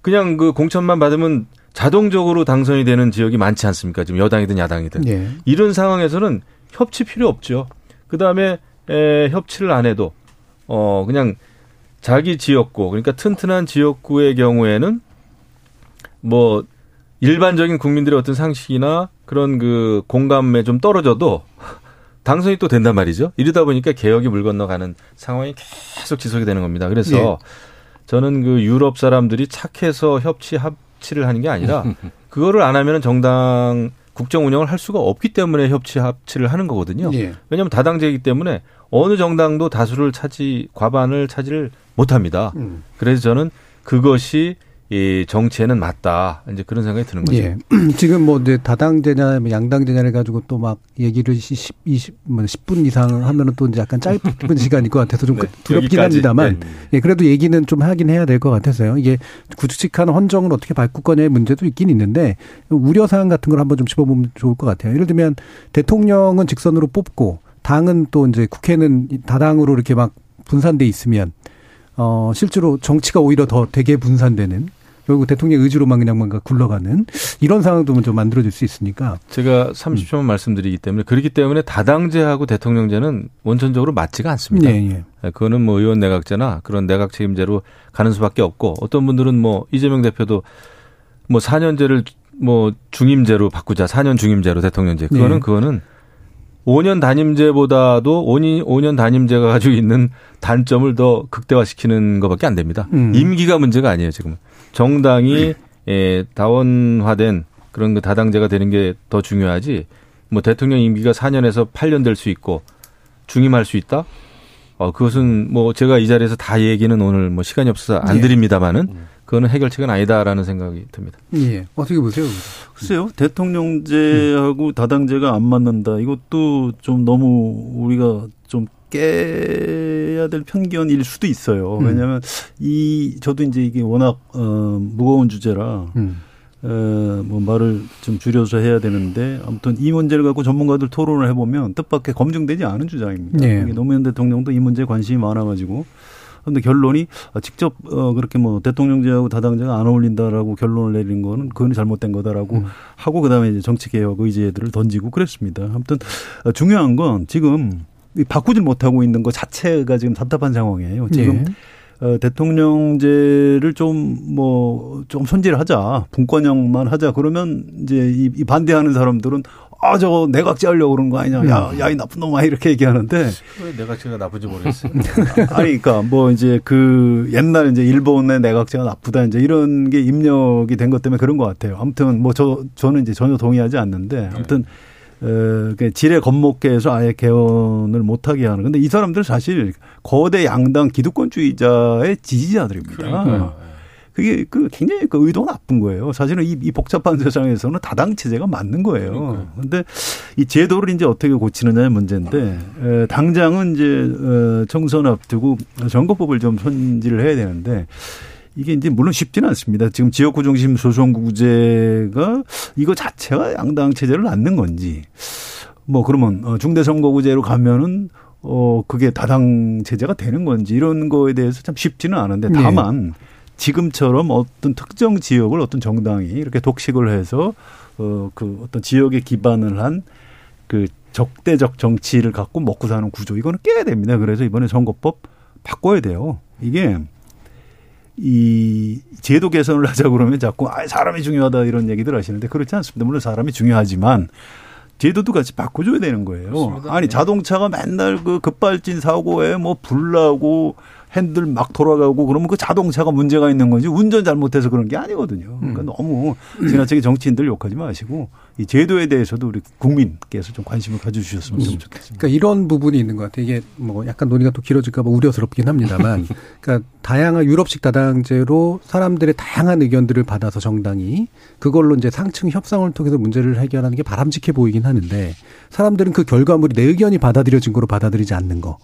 E: 그냥 그 공천만 받으면 자동적으로 당선이 되는 지역이 많지 않습니까? 지금 여당이든 야당이든
A: 예.
E: 이런 상황에서는 협치 필요 없죠. 그 다음에 협치를 안 해도 어 그냥 자기 지역구 그러니까 튼튼한 지역구의 경우에는 뭐 일반적인 국민들의 어떤 상식이나 그런 그 공감에 좀 떨어져도 당선이 또 된단 말이죠. 이러다 보니까 개혁이 물 건너가는 상황이 계속 지속이 되는 겁니다. 그래서
A: 예.
E: 저는 그 유럽 사람들이 착해서 협치 합치를 하는 게 아니라 <laughs> 그거를 안 하면 정당 국정 운영을 할 수가 없기 때문에 협치 합치를 하는 거거든요.
A: 예.
E: 왜냐하면 다당제이기 때문에 어느 정당도 다수를 차지 과반을 차지를 못합니다.
A: 음.
E: 그래서 저는 그것이 이 정치에는 맞다. 이제 그런 생각이 드는 거죠.
A: 예. <clears throat> 지금 뭐 이제 다당제냐 뭐 양당제냐를 가지고 또 막 얘기를 10, 20, 뭐 10분 이상 하면은 또 이제 약간 짧은 <laughs> 시간일 것 같아서 좀
E: 네,
A: 두렵긴
E: 여기까지.
A: 합니다만
E: 네.
A: 예, 그래도 얘기는 좀 하긴 해야 될 것 같아서요. 이게 구직한 헌정을 어떻게 바꿀 거냐의 문제도 있긴 있는데 우려사항 같은 걸 한번 좀 짚어보면 좋을 것 같아요. 예를 들면 대통령은 직선으로 뽑고 당은 또 이제 국회는 다당으로 이렇게 막 분산돼 있으면 어 실제로 정치가 오히려 더 되게 분산되는 결국 대통령 의지로만 그냥 뭔가 굴러가는 이런 상황도 좀 만들어질 수 있으니까
E: 제가 30초만 말씀드리기 때문에 그렇기 때문에 다당제하고 대통령제는 원천적으로 맞지가 않습니다.
A: 예, 예.
E: 네, 그거는 뭐 의원 내각제나 그런 내각 책임제로 가는 수밖에 없고 어떤 분들은 뭐 이재명 대표도 뭐 4년제를 뭐 중임제로 바꾸자 4년 중임제로 대통령제 그거는
A: 네.
E: 그거는 5년 단임제보다도 5년, 5년 단임제가 가지고 있는 단점을 더 극대화시키는 것밖에 안 됩니다.
A: 음.
E: 임기가 문제가 아니에요 지금 정당이 예, 다원화된 그런 그 다당제가 되는 게 더 중요하지 뭐 대통령 임기가 4년에서 8년 될 수 있고 중임할 수 있다? 어, 그것은 뭐 제가 이 자리에서 다 얘기는 오늘 뭐 시간이 없어서 안
A: 예.
E: 드립니다만은 그거는 해결책은 아니다라는 생각이 듭니다.
A: 예. 어떻게 보세요?
G: 글쎄요, 대통령제하고 다당제가 안 맞는다. 이것도 좀 너무 우리가 좀 깨야 될 편견일 수도 있어요.
A: 음.
G: 왜냐하면 이 저도 이제 이게 워낙 어, 무거운 주제라
A: 음.
G: 어, 뭐 말을 좀 줄여서 해야 되는데 아무튼 이 문제를 갖고 전문가들 토론을 해보면 뜻밖의 검증되지 않은 주장입니다.
A: 네.
G: 노무현 대통령도 이 문제에 관심이 많아가지고 근데 결론이 아, 직접 어 그렇게 뭐 대통령제하고 다당제가 안 어울린다라고 결론을 내린 거는 그건 잘못된 거다라고
A: 음.
G: 하고 그다음에 이제 정치 개혁 의제들을 던지고 그랬습니다. 아무튼 어, 중요한 건 지금 바꾸질 못하고 있는 것 자체가 지금 답답한 상황이에요. 지금
A: 예.
G: 어, 대통령제를 좀, 뭐, 좀 손질을 하자. 분권형만 하자. 그러면 이제 이, 이 반대하는 사람들은 아, 저거 내각제 하려고 그러는 거 아니냐. 야, 야, 이 나쁜 놈아. 이렇게 얘기하는데.
E: 왜 내가 제가 나쁜지 모르겠어요. <laughs>
G: 아니, 그러니까 뭐 이제 그 옛날 이제 일본의 내각제가 나쁘다. 이제 이런 게 입력이 된 것 때문에 그런 것 같아요. 아무튼 뭐 저, 저는 이제 전혀 동의하지 않는데. 아무튼 어, 그 지뢰 겁먹게해서 아예 개헌을 못하게 하는. 근데 이 사람들 사실 거대 양당 기득권주의자의 지지자들입니다. 그게 그 굉장히 그 의도가 나쁜 거예요. 사실은 이, 이 복잡한 세상에서는 다당 체제가 맞는 거예요. 그런데 이 제도를 이제 어떻게 고치느냐의 문제인데 에, 당장은 이제 어, 총선 앞두고 선거법을 좀 손질을 해야 되는데 이게 이제 물론 쉽지는 않습니다. 지금 지역구 중심 소선구제가 이거 자체가 양당 체제를 낳는 건지 뭐 그러면 어, 중대선거구제로 가면은 어 그게 다당 체제가 되는 건지 이런 거에 대해서 참 쉽지는 않은데
A: 네.
G: 다만 지금처럼 어떤 특정 지역을 어떤 정당이 이렇게 독식을 해서 어그 어떤 지역에 기반을 한그 적대적 정치를 갖고 먹고 사는 구조 이거는 깨야 됩니다. 그래서 이번에 선거법 바꿔야 돼요. 이게 이 제도 개선을 하자 그러면 자꾸 아 사람이 중요하다 이런 얘기들 하시는데 그렇지 않습니다. 물론 사람이 중요하지만 제도도 같이 바꿔줘야 되는 거예요. 아니 자동차가 맨날 그 급발진 사고에 뭐 불나고 핸들 막 돌아가고 그러면 그 자동차가 문제가 있는 건지 운전 잘못해서 그런 게 아니거든요. 그러니까 너무 지나치게 정치인들 욕하지 마시고 이 제도에 대해서도 우리 국민께서 좀 관심을 가져주셨으면 좋겠습니다.
A: 그러니까 이런 부분이 있는 것 같아요. 이게 뭐 약간 논의가 또 길어질까 봐 우려스럽긴 합니다만, <laughs> 그러니까 다양한 유럽식 다당제로 사람들의 다양한 의견들을 받아서 정당이 그걸로 이제 상층 협상을 통해서 문제를 해결하는 게 바람직해 보이긴 하는데 사람들은 그 결과물이 내 의견이 받아들여진 거로 받아들이지 않는 거.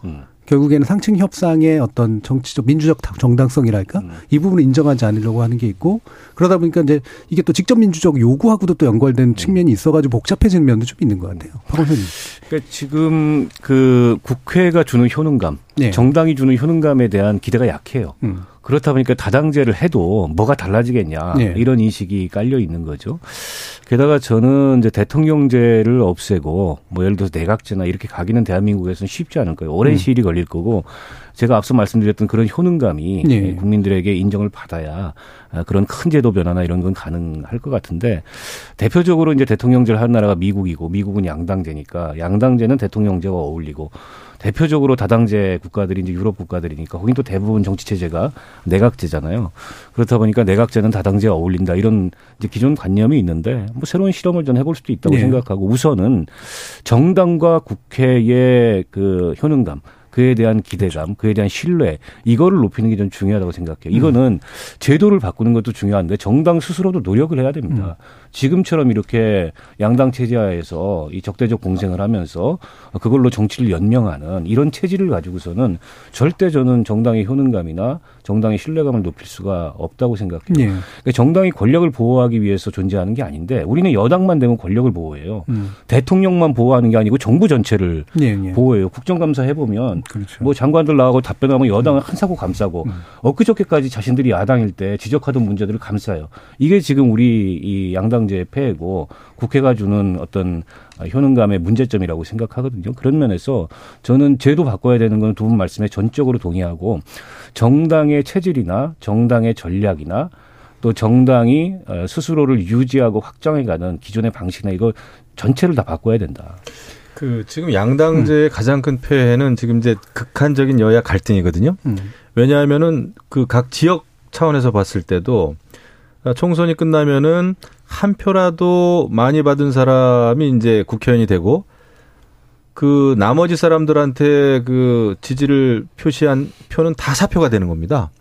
A: 결국에는 상층 협상의 어떤 정치적 민주적 정당성이랄까 이 부분을 인정하지 않으려고 하는 게 있고 그러다 보니까 이제 이게 또 직접 민주적 요구하고도 또 연결된 측면 이 있어가지고 복잡해지는 면도 좀 있는 것 같아요. 박원순.
F: 그러니까 지금 그 국회가 주는 효능감,
A: 네.
F: 정당이 주는 효능감에 대한 기대가 약해요.
A: 음.
F: 그렇다 보니까 다당제를 해도 뭐가 달라지겠냐
A: 네.
F: 이런 인식이 깔려 있는 거죠. 게다가 저는 이제 대통령제를 없애고 뭐 예를 들어서 내각제나 이렇게 가기는 대한민국에서는 쉽지 않을 거예요. 오랜
A: 음.
F: 시일이 걸릴 거고 제가 앞서 말씀드렸던 그런 효능감이
A: 네.
F: 국민들에게 인정을 받아야 아, 그런 큰 제도 변화나 이런 건 가능할 것 같은데 대표적으로 이제 대통령제를 하는 나라가 미국이고 미국은 양당제니까 양당제는 대통령제와 어울리고 대표적으로 다당제 국가들이 이제 유럽 국가들이니까 거긴 또 대부분 정치 체제가 내각제잖아요. 그렇다 보니까 내각제는 다당제와 어울린다 이런 이제 기존 관념이 있는데 뭐 새로운 실험을 좀 해볼 수도 있다고
A: 네.
F: 생각하고 우선은 정당과 국회의 그 효능감 그에 대한 기대감, 그에 대한 신뢰 이거를 높이는 게 좀 중요하다고 생각해요. 이거는 제도를 바꾸는 것도 중요한데 정당 스스로도 노력을 해야 됩니다. 지금처럼 이렇게 양당 체제하에서 이 적대적 공생을 하면서 그걸로 정치를 연명하는 이런 체질을 가지고서는 절대 저는 정당의 효능감이나 정당의 신뢰감을 높일 수가 없다고 생각해요.
A: 예.
F: 그러니까 정당이 권력을 보호하기 위해서 존재하는 게 아닌데 우리는 여당만 되면 권력을 보호해요.
A: 음.
F: 대통령만 보호하는 게 아니고 정부 전체를
A: 예, 예.
F: 보호해요. 국정감사 해보면
A: 그렇죠.
F: 뭐 장관들 나가고 답변하면 여당은 한 사고 감싸고
A: 음.
F: 엊그저께까지 자신들이 야당일 때 지적하던 문제들을 감싸요. 이게 지금 우리 이 양당제의 폐해고 국회가 주는 어떤 효능감의 문제점이라고 생각하거든요. 그런 면에서 저는 제도 바꿔야 되는 건 두 분 말씀에 전적으로 동의하고 정당의 체질이나 정당의 전략이나 또 정당이 어, 스스로를 유지하고 확장해가는 기존의 방식이나 이거 전체를 다 바꿔야 된다.
E: 그 지금 양당제의 가장 큰 폐해는 지금 이제 극한적인 여야 갈등이거든요.
A: 음.
E: 왜냐하면은 그 각 지역 차원에서 봤을 때도 총선이 끝나면은 한 표라도 많이 받은 사람이 이제 국회의원이 되고 그 나머지 사람들한테 그 지지를 표시한 표는 다 사표가 되는 겁니다.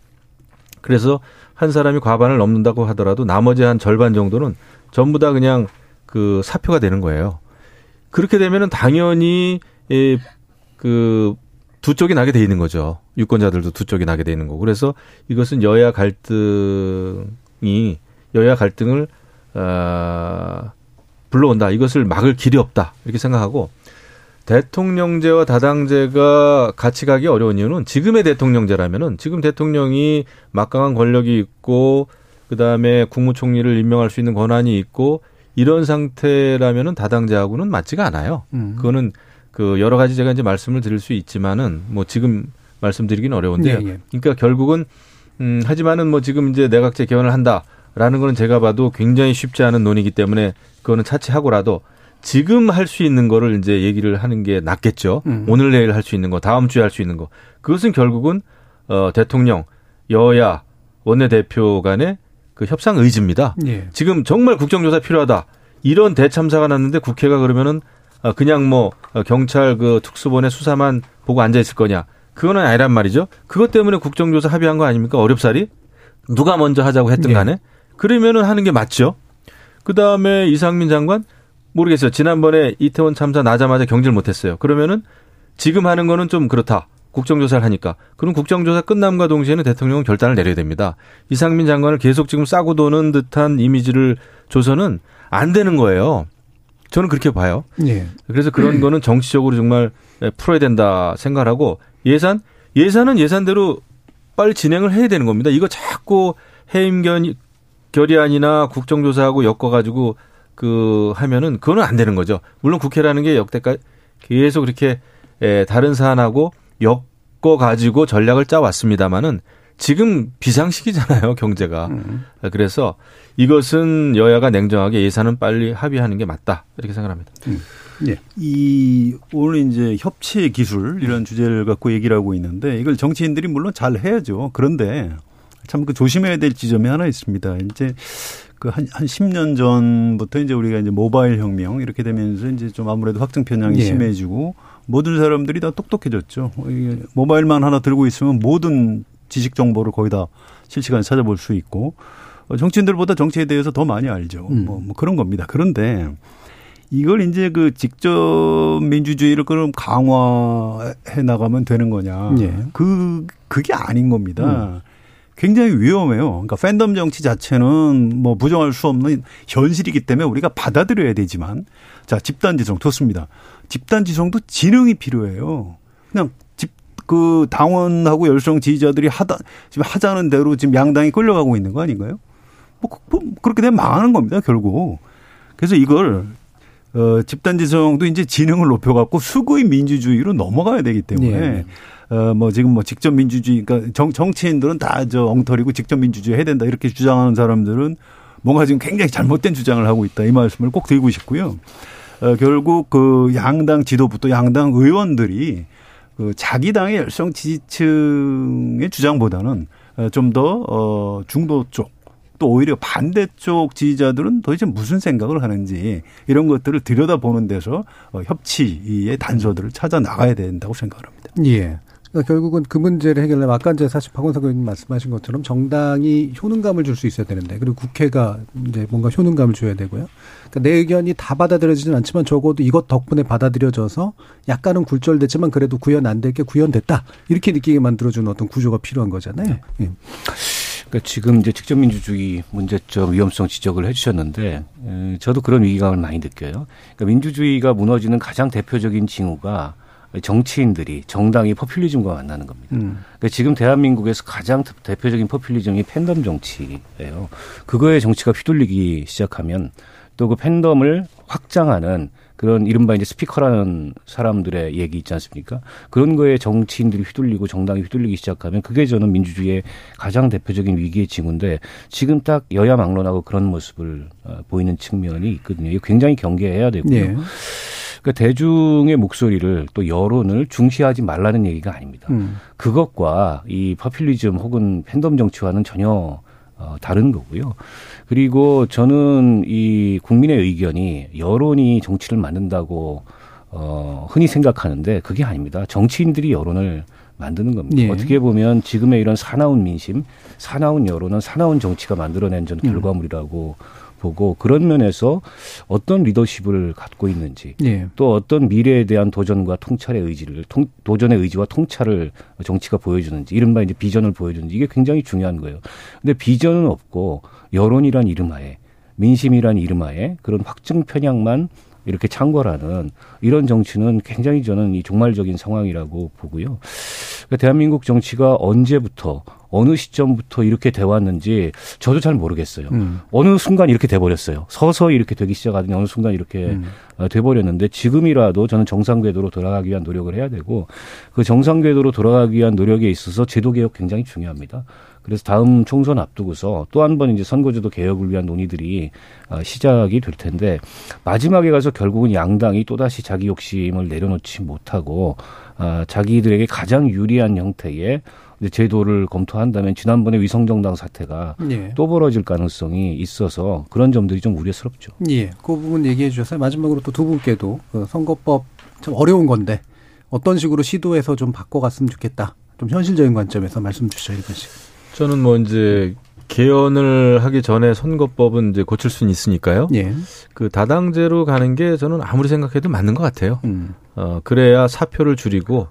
E: 그래서 한 사람이 과반을 넘는다고 하더라도 나머지 한 절반 정도는 전부 다 그냥 그 사표가 되는 거예요. 그렇게 되면은 당연히 예, 그두 쪽이 나게 돼 있는 거죠. 유권자들도 두 쪽이 나게 돼 있는 거고. 그래서 이것은 여야 갈등 이 여야 갈등을 아 불러온다. 이것을 막을 길이 없다. 이렇게 생각하고 대통령제와 다당제가 같이 가기 어려운 이유는 지금의 대통령제라면은 지금 대통령이 막강한 권력이 있고 그다음에 국무총리를 임명할 수 있는 권한이 있고 이런 상태라면은 다당제하고는 맞지가 않아요.
A: 음.
E: 그거는 그 여러 가지 제가 이제 말씀을 드릴 수 있지만은 뭐 지금 말씀드리기는 어려운데요.
A: 예, 예.
E: 그러니까 결국은 음 하지만은 뭐 지금 이제 내각제 개헌을 한다라는 거는 제가 봐도 굉장히 쉽지 않은 논의이기 때문에 그거는 차치하고라도 지금 할 수 있는 거를 이제 얘기를 하는 게 낫겠죠.
A: 음.
E: 오늘 내일 할 수 있는 거, 다음 주에 할 수 있는 거. 그것은 결국은 어 대통령, 여야, 원내대표 간의 그 협상 의지입니다.
A: 예.
E: 지금 정말 국정조사 필요하다. 이런 대참사가 났는데 국회가 그러면은 어, 그냥 뭐 어, 경찰 그 특수본의 수사만 보고 앉아 있을 거냐? 그거는 아니란 말이죠. 그것 때문에 국정조사 합의한 거 아닙니까? 어렵사리? 누가 먼저 하자고 했든
A: 네.
E: 간에. 그러면은 하는 게 맞죠. 그 다음에 이상민 장관 모르겠어요. 지난번에 이태원 참사 나자마자 경질 못했어요. 그러면은 지금 하는 거는 좀 그렇다. 국정조사를 하니까. 그럼 국정조사 끝남과 동시에는 대통령은 결단을 내려야 됩니다. 이상민 장관을 계속 지금 싸고 도는 듯한 이미지를 줘서는 안 되는 거예요. 저는 그렇게 봐요.
A: 예.
E: 그래서 그런 <clears throat> 거는 정치적으로 정말 풀어야 된다 생각하고 예산 예산은 예산대로 빨리 진행을 해야 되는 겁니다. 이거 자꾸 해임 견 결의안이나 국정조사하고 엮어가지고 그 하면은 그거는 안 되는 거죠. 물론 국회라는 게 역대까지 계속 이렇게 에, 다른 사안하고 엮어 가지고 전략을 짜 왔습니다만은 지금 비상시기잖아요 경제가. 그래서 이것은 여야가 냉정하게 예산은 빨리 합의하는 게 맞다 이렇게 생각합니다.
A: 예.
G: 이 오늘 이제 협치 기술 이런 주제를 갖고 얘기를 하고 있는데 이걸 정치인들이 물론 잘 해야죠. 그런데 참 그 조심해야 될 지점이 하나 있습니다. 이제 그한한 10년 전부터 이제 우리가 이제 모바일 혁명 이렇게 되면서 이제 좀 아무래도 확증 편향이
A: 예.
G: 심해지고 모든 사람들이 다 똑똑해졌죠. 모바일만 하나 들고 있으면 모든 지식 정보를 거의 다 실시간에 찾아볼 수 있고 어, 정치인들보다 정치에 대해서 더 많이 알죠.
A: 음.
G: 뭐, 뭐 그런 겁니다. 그런데 이걸 이제 그 직접 민주주의를 그럼 강화해 나가면 되는 거냐?
A: 예.
G: 그 그게 아닌 겁니다. 굉장히 위험해요. 그러니까 팬덤 정치 자체는 뭐 부정할 수 없는 현실이기 때문에 우리가 받아들여야 되지만 자 집단 지성 좋습니다. 집단 지성도 지능이 필요해요. 그냥 집 그 당원하고 열성 지지자들이 하다 지금 하자는 대로 지금 양당이 끌려가고 있는 거 아닌가요? 뭐 그- 뭐 그렇게 되면 망하는 겁니다 결국. 그래서 이걸 어, 집단 지성도 이제 지능을 높여갖고 수구의 민주주의로 넘어가야 되기 때문에
A: 예.
G: 어, 뭐 지금 뭐 직접 민주주의, 그러니까 정, 정치인들은 다 저 엉터리고 직접 민주주의 해야 된다 이렇게 주장하는 사람들은 뭔가 지금 굉장히 잘못된 주장을 하고 있다 이 말씀을 꼭 드리고 싶고요. 어, 결국 그 양당 지도부터 양당 의원들이 그 자기 당의 열성 지지층의 주장보다는 좀더 어, 중도 쪽 또 오히려 반대쪽 지지자들은 도대체 무슨 생각을 하는지 이런 것들을 들여다보는 데서 어, 협치의 단서들을 찾아 나가야 된다고 생각을 합니다.
A: 예. 그러니까 결국은 그 문제를 해결하려면 아까 이제 사실 박원석 의원님 말씀하신 것처럼 정당이 효능감을 줄 수 있어야 되는데 그리고 국회가 이제 뭔가 효능감을 줘야 되고요. 그러니까 내 의견이 다 받아들여지진 않지만 적어도 이것 덕분에 받아들여져서 약간은 굴절됐지만 그래도 구현 안 될 게 구현됐다 이렇게 느끼게 만들어주는 어떤 구조가 필요한 거잖아요. 예.
F: 그러니까 지금 이제 직접 민주주의 문제점 위험성 지적을 해주셨는데 에, 저도 그런 위기감을 많이 느껴요. 그러니까 민주주의가 무너지는 가장 대표적인 징후가 정치인들이 정당이 포퓰리즘과 만나는 겁니다.
A: 음.
F: 그러니까 지금 대한민국에서 가장 대표적인 포퓰리즘이 팬덤 정치예요. 그거에 정치가 휘둘리기 시작하면 또 그 팬덤을 확장하는 그런 이른바 이제 스피커라는 사람들의 얘기 있지 않습니까? 그런 거에 정치인들이 휘둘리고 정당이 휘둘리기 시작하면 그게 저는 민주주의의 가장 대표적인 위기의 징후인데 지금 딱 여야 막론하고 그런 모습을 어, 보이는 측면이 있거든요. 이거 굉장히 경계해야 되고요.
A: 예.
F: 그러니까 대중의 목소리를 또 여론을 중시하지 말라는 얘기가 아닙니다.
A: 음.
F: 그것과 이 퍼퓰리즘 혹은 팬덤 정치와는 전혀 어, 다른 거고요. 그리고 저는 이 국민의 의견이 여론이 정치를 만든다고 어, 흔히 생각하는데 그게 아닙니다. 정치인들이 여론을 만드는 겁니다.
A: 예.
F: 어떻게 보면 지금의 이런 사나운 민심, 사나운 여론은 사나운 정치가 만들어낸 전 결과물이라고 보고 그런 면에서 어떤 리더십을 갖고 있는지
A: 예.
F: 또 어떤 미래에 대한 도전과 통찰의 의지를 통, 도전의 의지와 통찰을 정치가 보여주는지 이른바 이제 비전을 보여주는지 이게 굉장히 중요한 거예요. 근데 비전은 없고 여론이란 이름하에 민심이란 이름하에 그런 확증 편향만 이렇게 창궐하는 이런 정치는 굉장히 저는 이 종말적인 상황이라고 보고요. 그러니까 대한민국 정치가 언제부터 어느 시점부터 이렇게 돼 왔는지 저도 잘 모르겠어요. 음. 어느 순간 이렇게 돼 버렸어요. 서서히 이렇게 되기 시작하더니 어느 순간 이렇게 음. 어, 돼 버렸는데 지금이라도 저는 정상 궤도로 돌아가기 위한 노력을 해야 되고 그 정상 궤도로 돌아가기 위한 노력에 있어서 제도 개혁 굉장히 중요합니다. 그래서 다음 총선 앞두고서 또 한 번 이제 선거제도 개혁을 위한 논의들이 어, 시작이 될 텐데 마지막에 가서 결국은 양당이 또다시 자기 욕심을 내려놓지 못하고 어, 자기들에게 가장 유리한 형태의 제도를 검토한다면 지난번에 위성정당 사태가 예. 또 벌어질 가능성이 있어서 그런 점들이 좀 우려스럽죠.
A: 예, 그 부분 얘기해 주셔서 마지막으로 또 두 분께도 그 선거법 참 어려운 건데 어떤 식으로 시도해서 좀 바꿔갔으면 좋겠다. 좀 현실적인 관점에서 말씀 주시죠, 이것이.
E: 저는 뭐 이제 개헌을 하기 전에 선거법은 이제 고칠 수는 있으니까요. 예. 그 다당제로 가는 게 저는 아무리 생각해도 맞는 것 같아요. 음. 어, 그래야 사표를 줄이고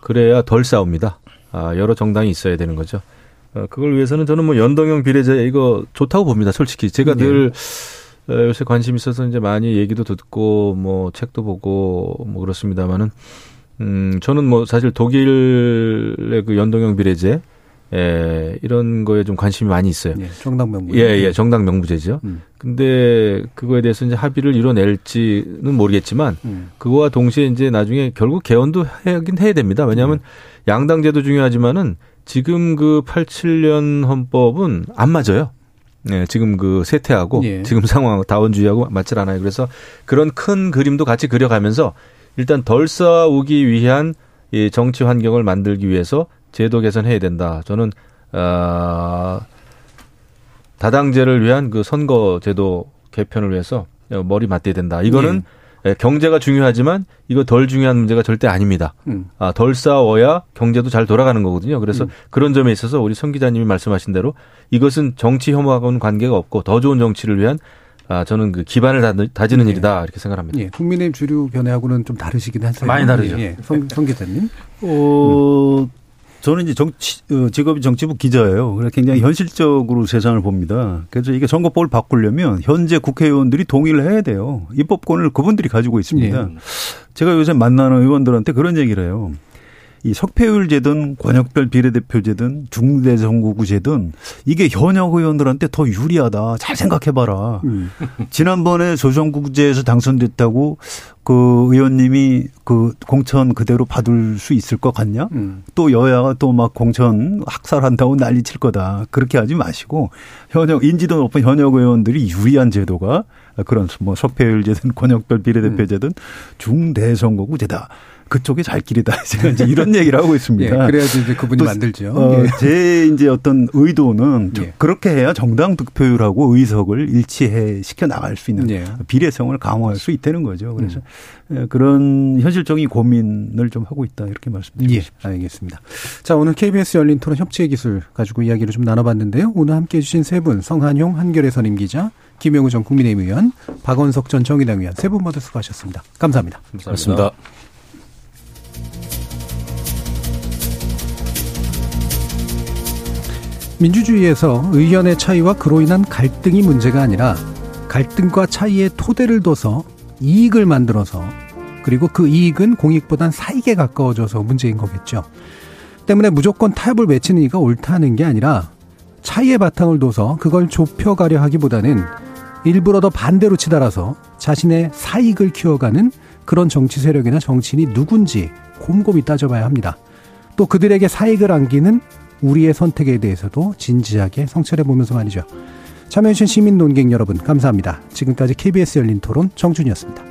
E: 그래야 덜 싸웁니다. 아, 여러 정당이 있어야 되는 거죠. 어, 그걸 위해서는 저는 뭐 연동형 비례제 이거 좋다고 봅니다. 솔직히 제가 네. 늘 어, 요새 관심 있어서 이제 많이 얘기도 듣고 뭐 책도 보고 뭐 그렇습니다만은 음 저는 뭐 사실 독일의 그 연동형 비례제 예, 이런 거에 좀 관심이 많이 있어요. 예,
A: 정당 명부.
E: 예, 예, 정당 명부제죠. 음. 근데 그거에 대해서 이제 합의를 이뤄낼지는 모르겠지만 음. 그거와 동시에 이제 나중에 결국 개헌도 하긴 해야 됩니다. 왜냐하면 음. 양당제도 중요하지만은 지금 그 87년 헌법은 안 맞아요. 네, 지금 그 세태하고 예. 지금 상황 다원주의하고 맞질 않아요. 그래서 그런 큰 그림도 같이 그려가면서 일단 덜 싸우기 위한 이 정치 환경을 만들기 위해서 제도 개선해야 된다. 저는 아 다당제를 위한 그 선거 제도 개편을 위해서 머리 맞대야 된다. 이거는 예. 경제가 중요하지만 이거 덜 중요한 문제가 절대 아닙니다. 음. 아, 덜 싸워야 경제도 잘 돌아가는 거거든요. 그래서 음. 그런 점에 있어서 우리 성 기자님이 말씀하신 대로 이것은 정치 혐오하고는 관계가 없고 더 좋은 정치를 위한 아, 저는 그 기반을 다지는 네. 일이다 이렇게 생각합니다.
A: 예, 국민의힘 주류 견해하고는 좀 다르시긴 하세요.
E: 많이 다르죠.
A: 예, 성, 성 기자님.
G: 어, 음. 저는 이제 정치, 어, 직업이 정치부 기자예요. 그래서 굉장히 현실적으로 세상을 봅니다. 그래서 이게 선거법을 바꾸려면 현재 국회의원들이 동의를 해야 돼요. 입법권을 그분들이 가지고 있습니다. 네. 제가 요새 만나는 의원들한테 그런 얘기를 해요. 이 석패율제든 권역별 비례대표제든 중대선거구제든 이게 현역 의원들한테 더 유리하다. 잘 생각해봐라. 음. 지난번에 조선구제에서 당선됐다고 그 의원님이 그 공천 그대로 받을 수 있을 것 같냐? 음. 또 여야가 또 막 공천 학살한다고 난리 칠 거다. 그렇게 하지 마시고 현역 인지도 높은 현역 의원들이 유리한 제도가 그런 뭐 석패율제든 권역별 비례대표제든 음. 중대선거구제다. 그쪽이 잘 길이다. <laughs> 제가 이제 이런 얘기를 하고 있습니다.
A: 예, 그래야지 이제 그분이 만들죠.
G: 어, 예. 제 이제 어떤 의도는 예. 그렇게 해야 정당 득표율하고 의석을 일치해 시켜 나갈 수 있는 예. 비례성을 강화할 수 있다는 거죠. 그래서 음. 그런 현실적인 고민을 좀 하고 있다 이렇게 말씀드리고 예, 싶습니다.
A: 알겠습니다. 자 오늘 KBS 열린 토론 협치의 기술 가지고 이야기를 좀 나눠봤는데요. 오늘 함께해 주신 세 분 성한용 한결의 선임 기자 김영우 전 국민의힘 의원 박원석 전 정의당 의원 세 분 모두 수고하셨습니다. 감사합니다.
E: 감사합니다. 감사합니다.
A: 민주주의에서 의견의 차이와 그로 인한 갈등이 문제가 아니라 갈등과 차이의 토대를 둬서 이익을 만들어서 그리고 그 이익은 공익보단 사익에 가까워져서 문제인 거겠죠. 때문에 무조건 타협을 외치는 이가 옳다는 게 아니라 차이의 바탕을 둬서 그걸 좁혀가려 하기보다는 일부러 더 반대로 치달아서 자신의 사익을 키워가는 그런 정치 세력이나 정치인이 누군지 곰곰이 따져봐야 합니다. 또 그들에게 사익을 안기는 우리의 선택에 대해서도 진지하게 성찰해 보면서 말이죠. 참여해주신 시민 논객 여러분 감사합니다. 지금까지 KBS 열린 토론 정준이었습니다.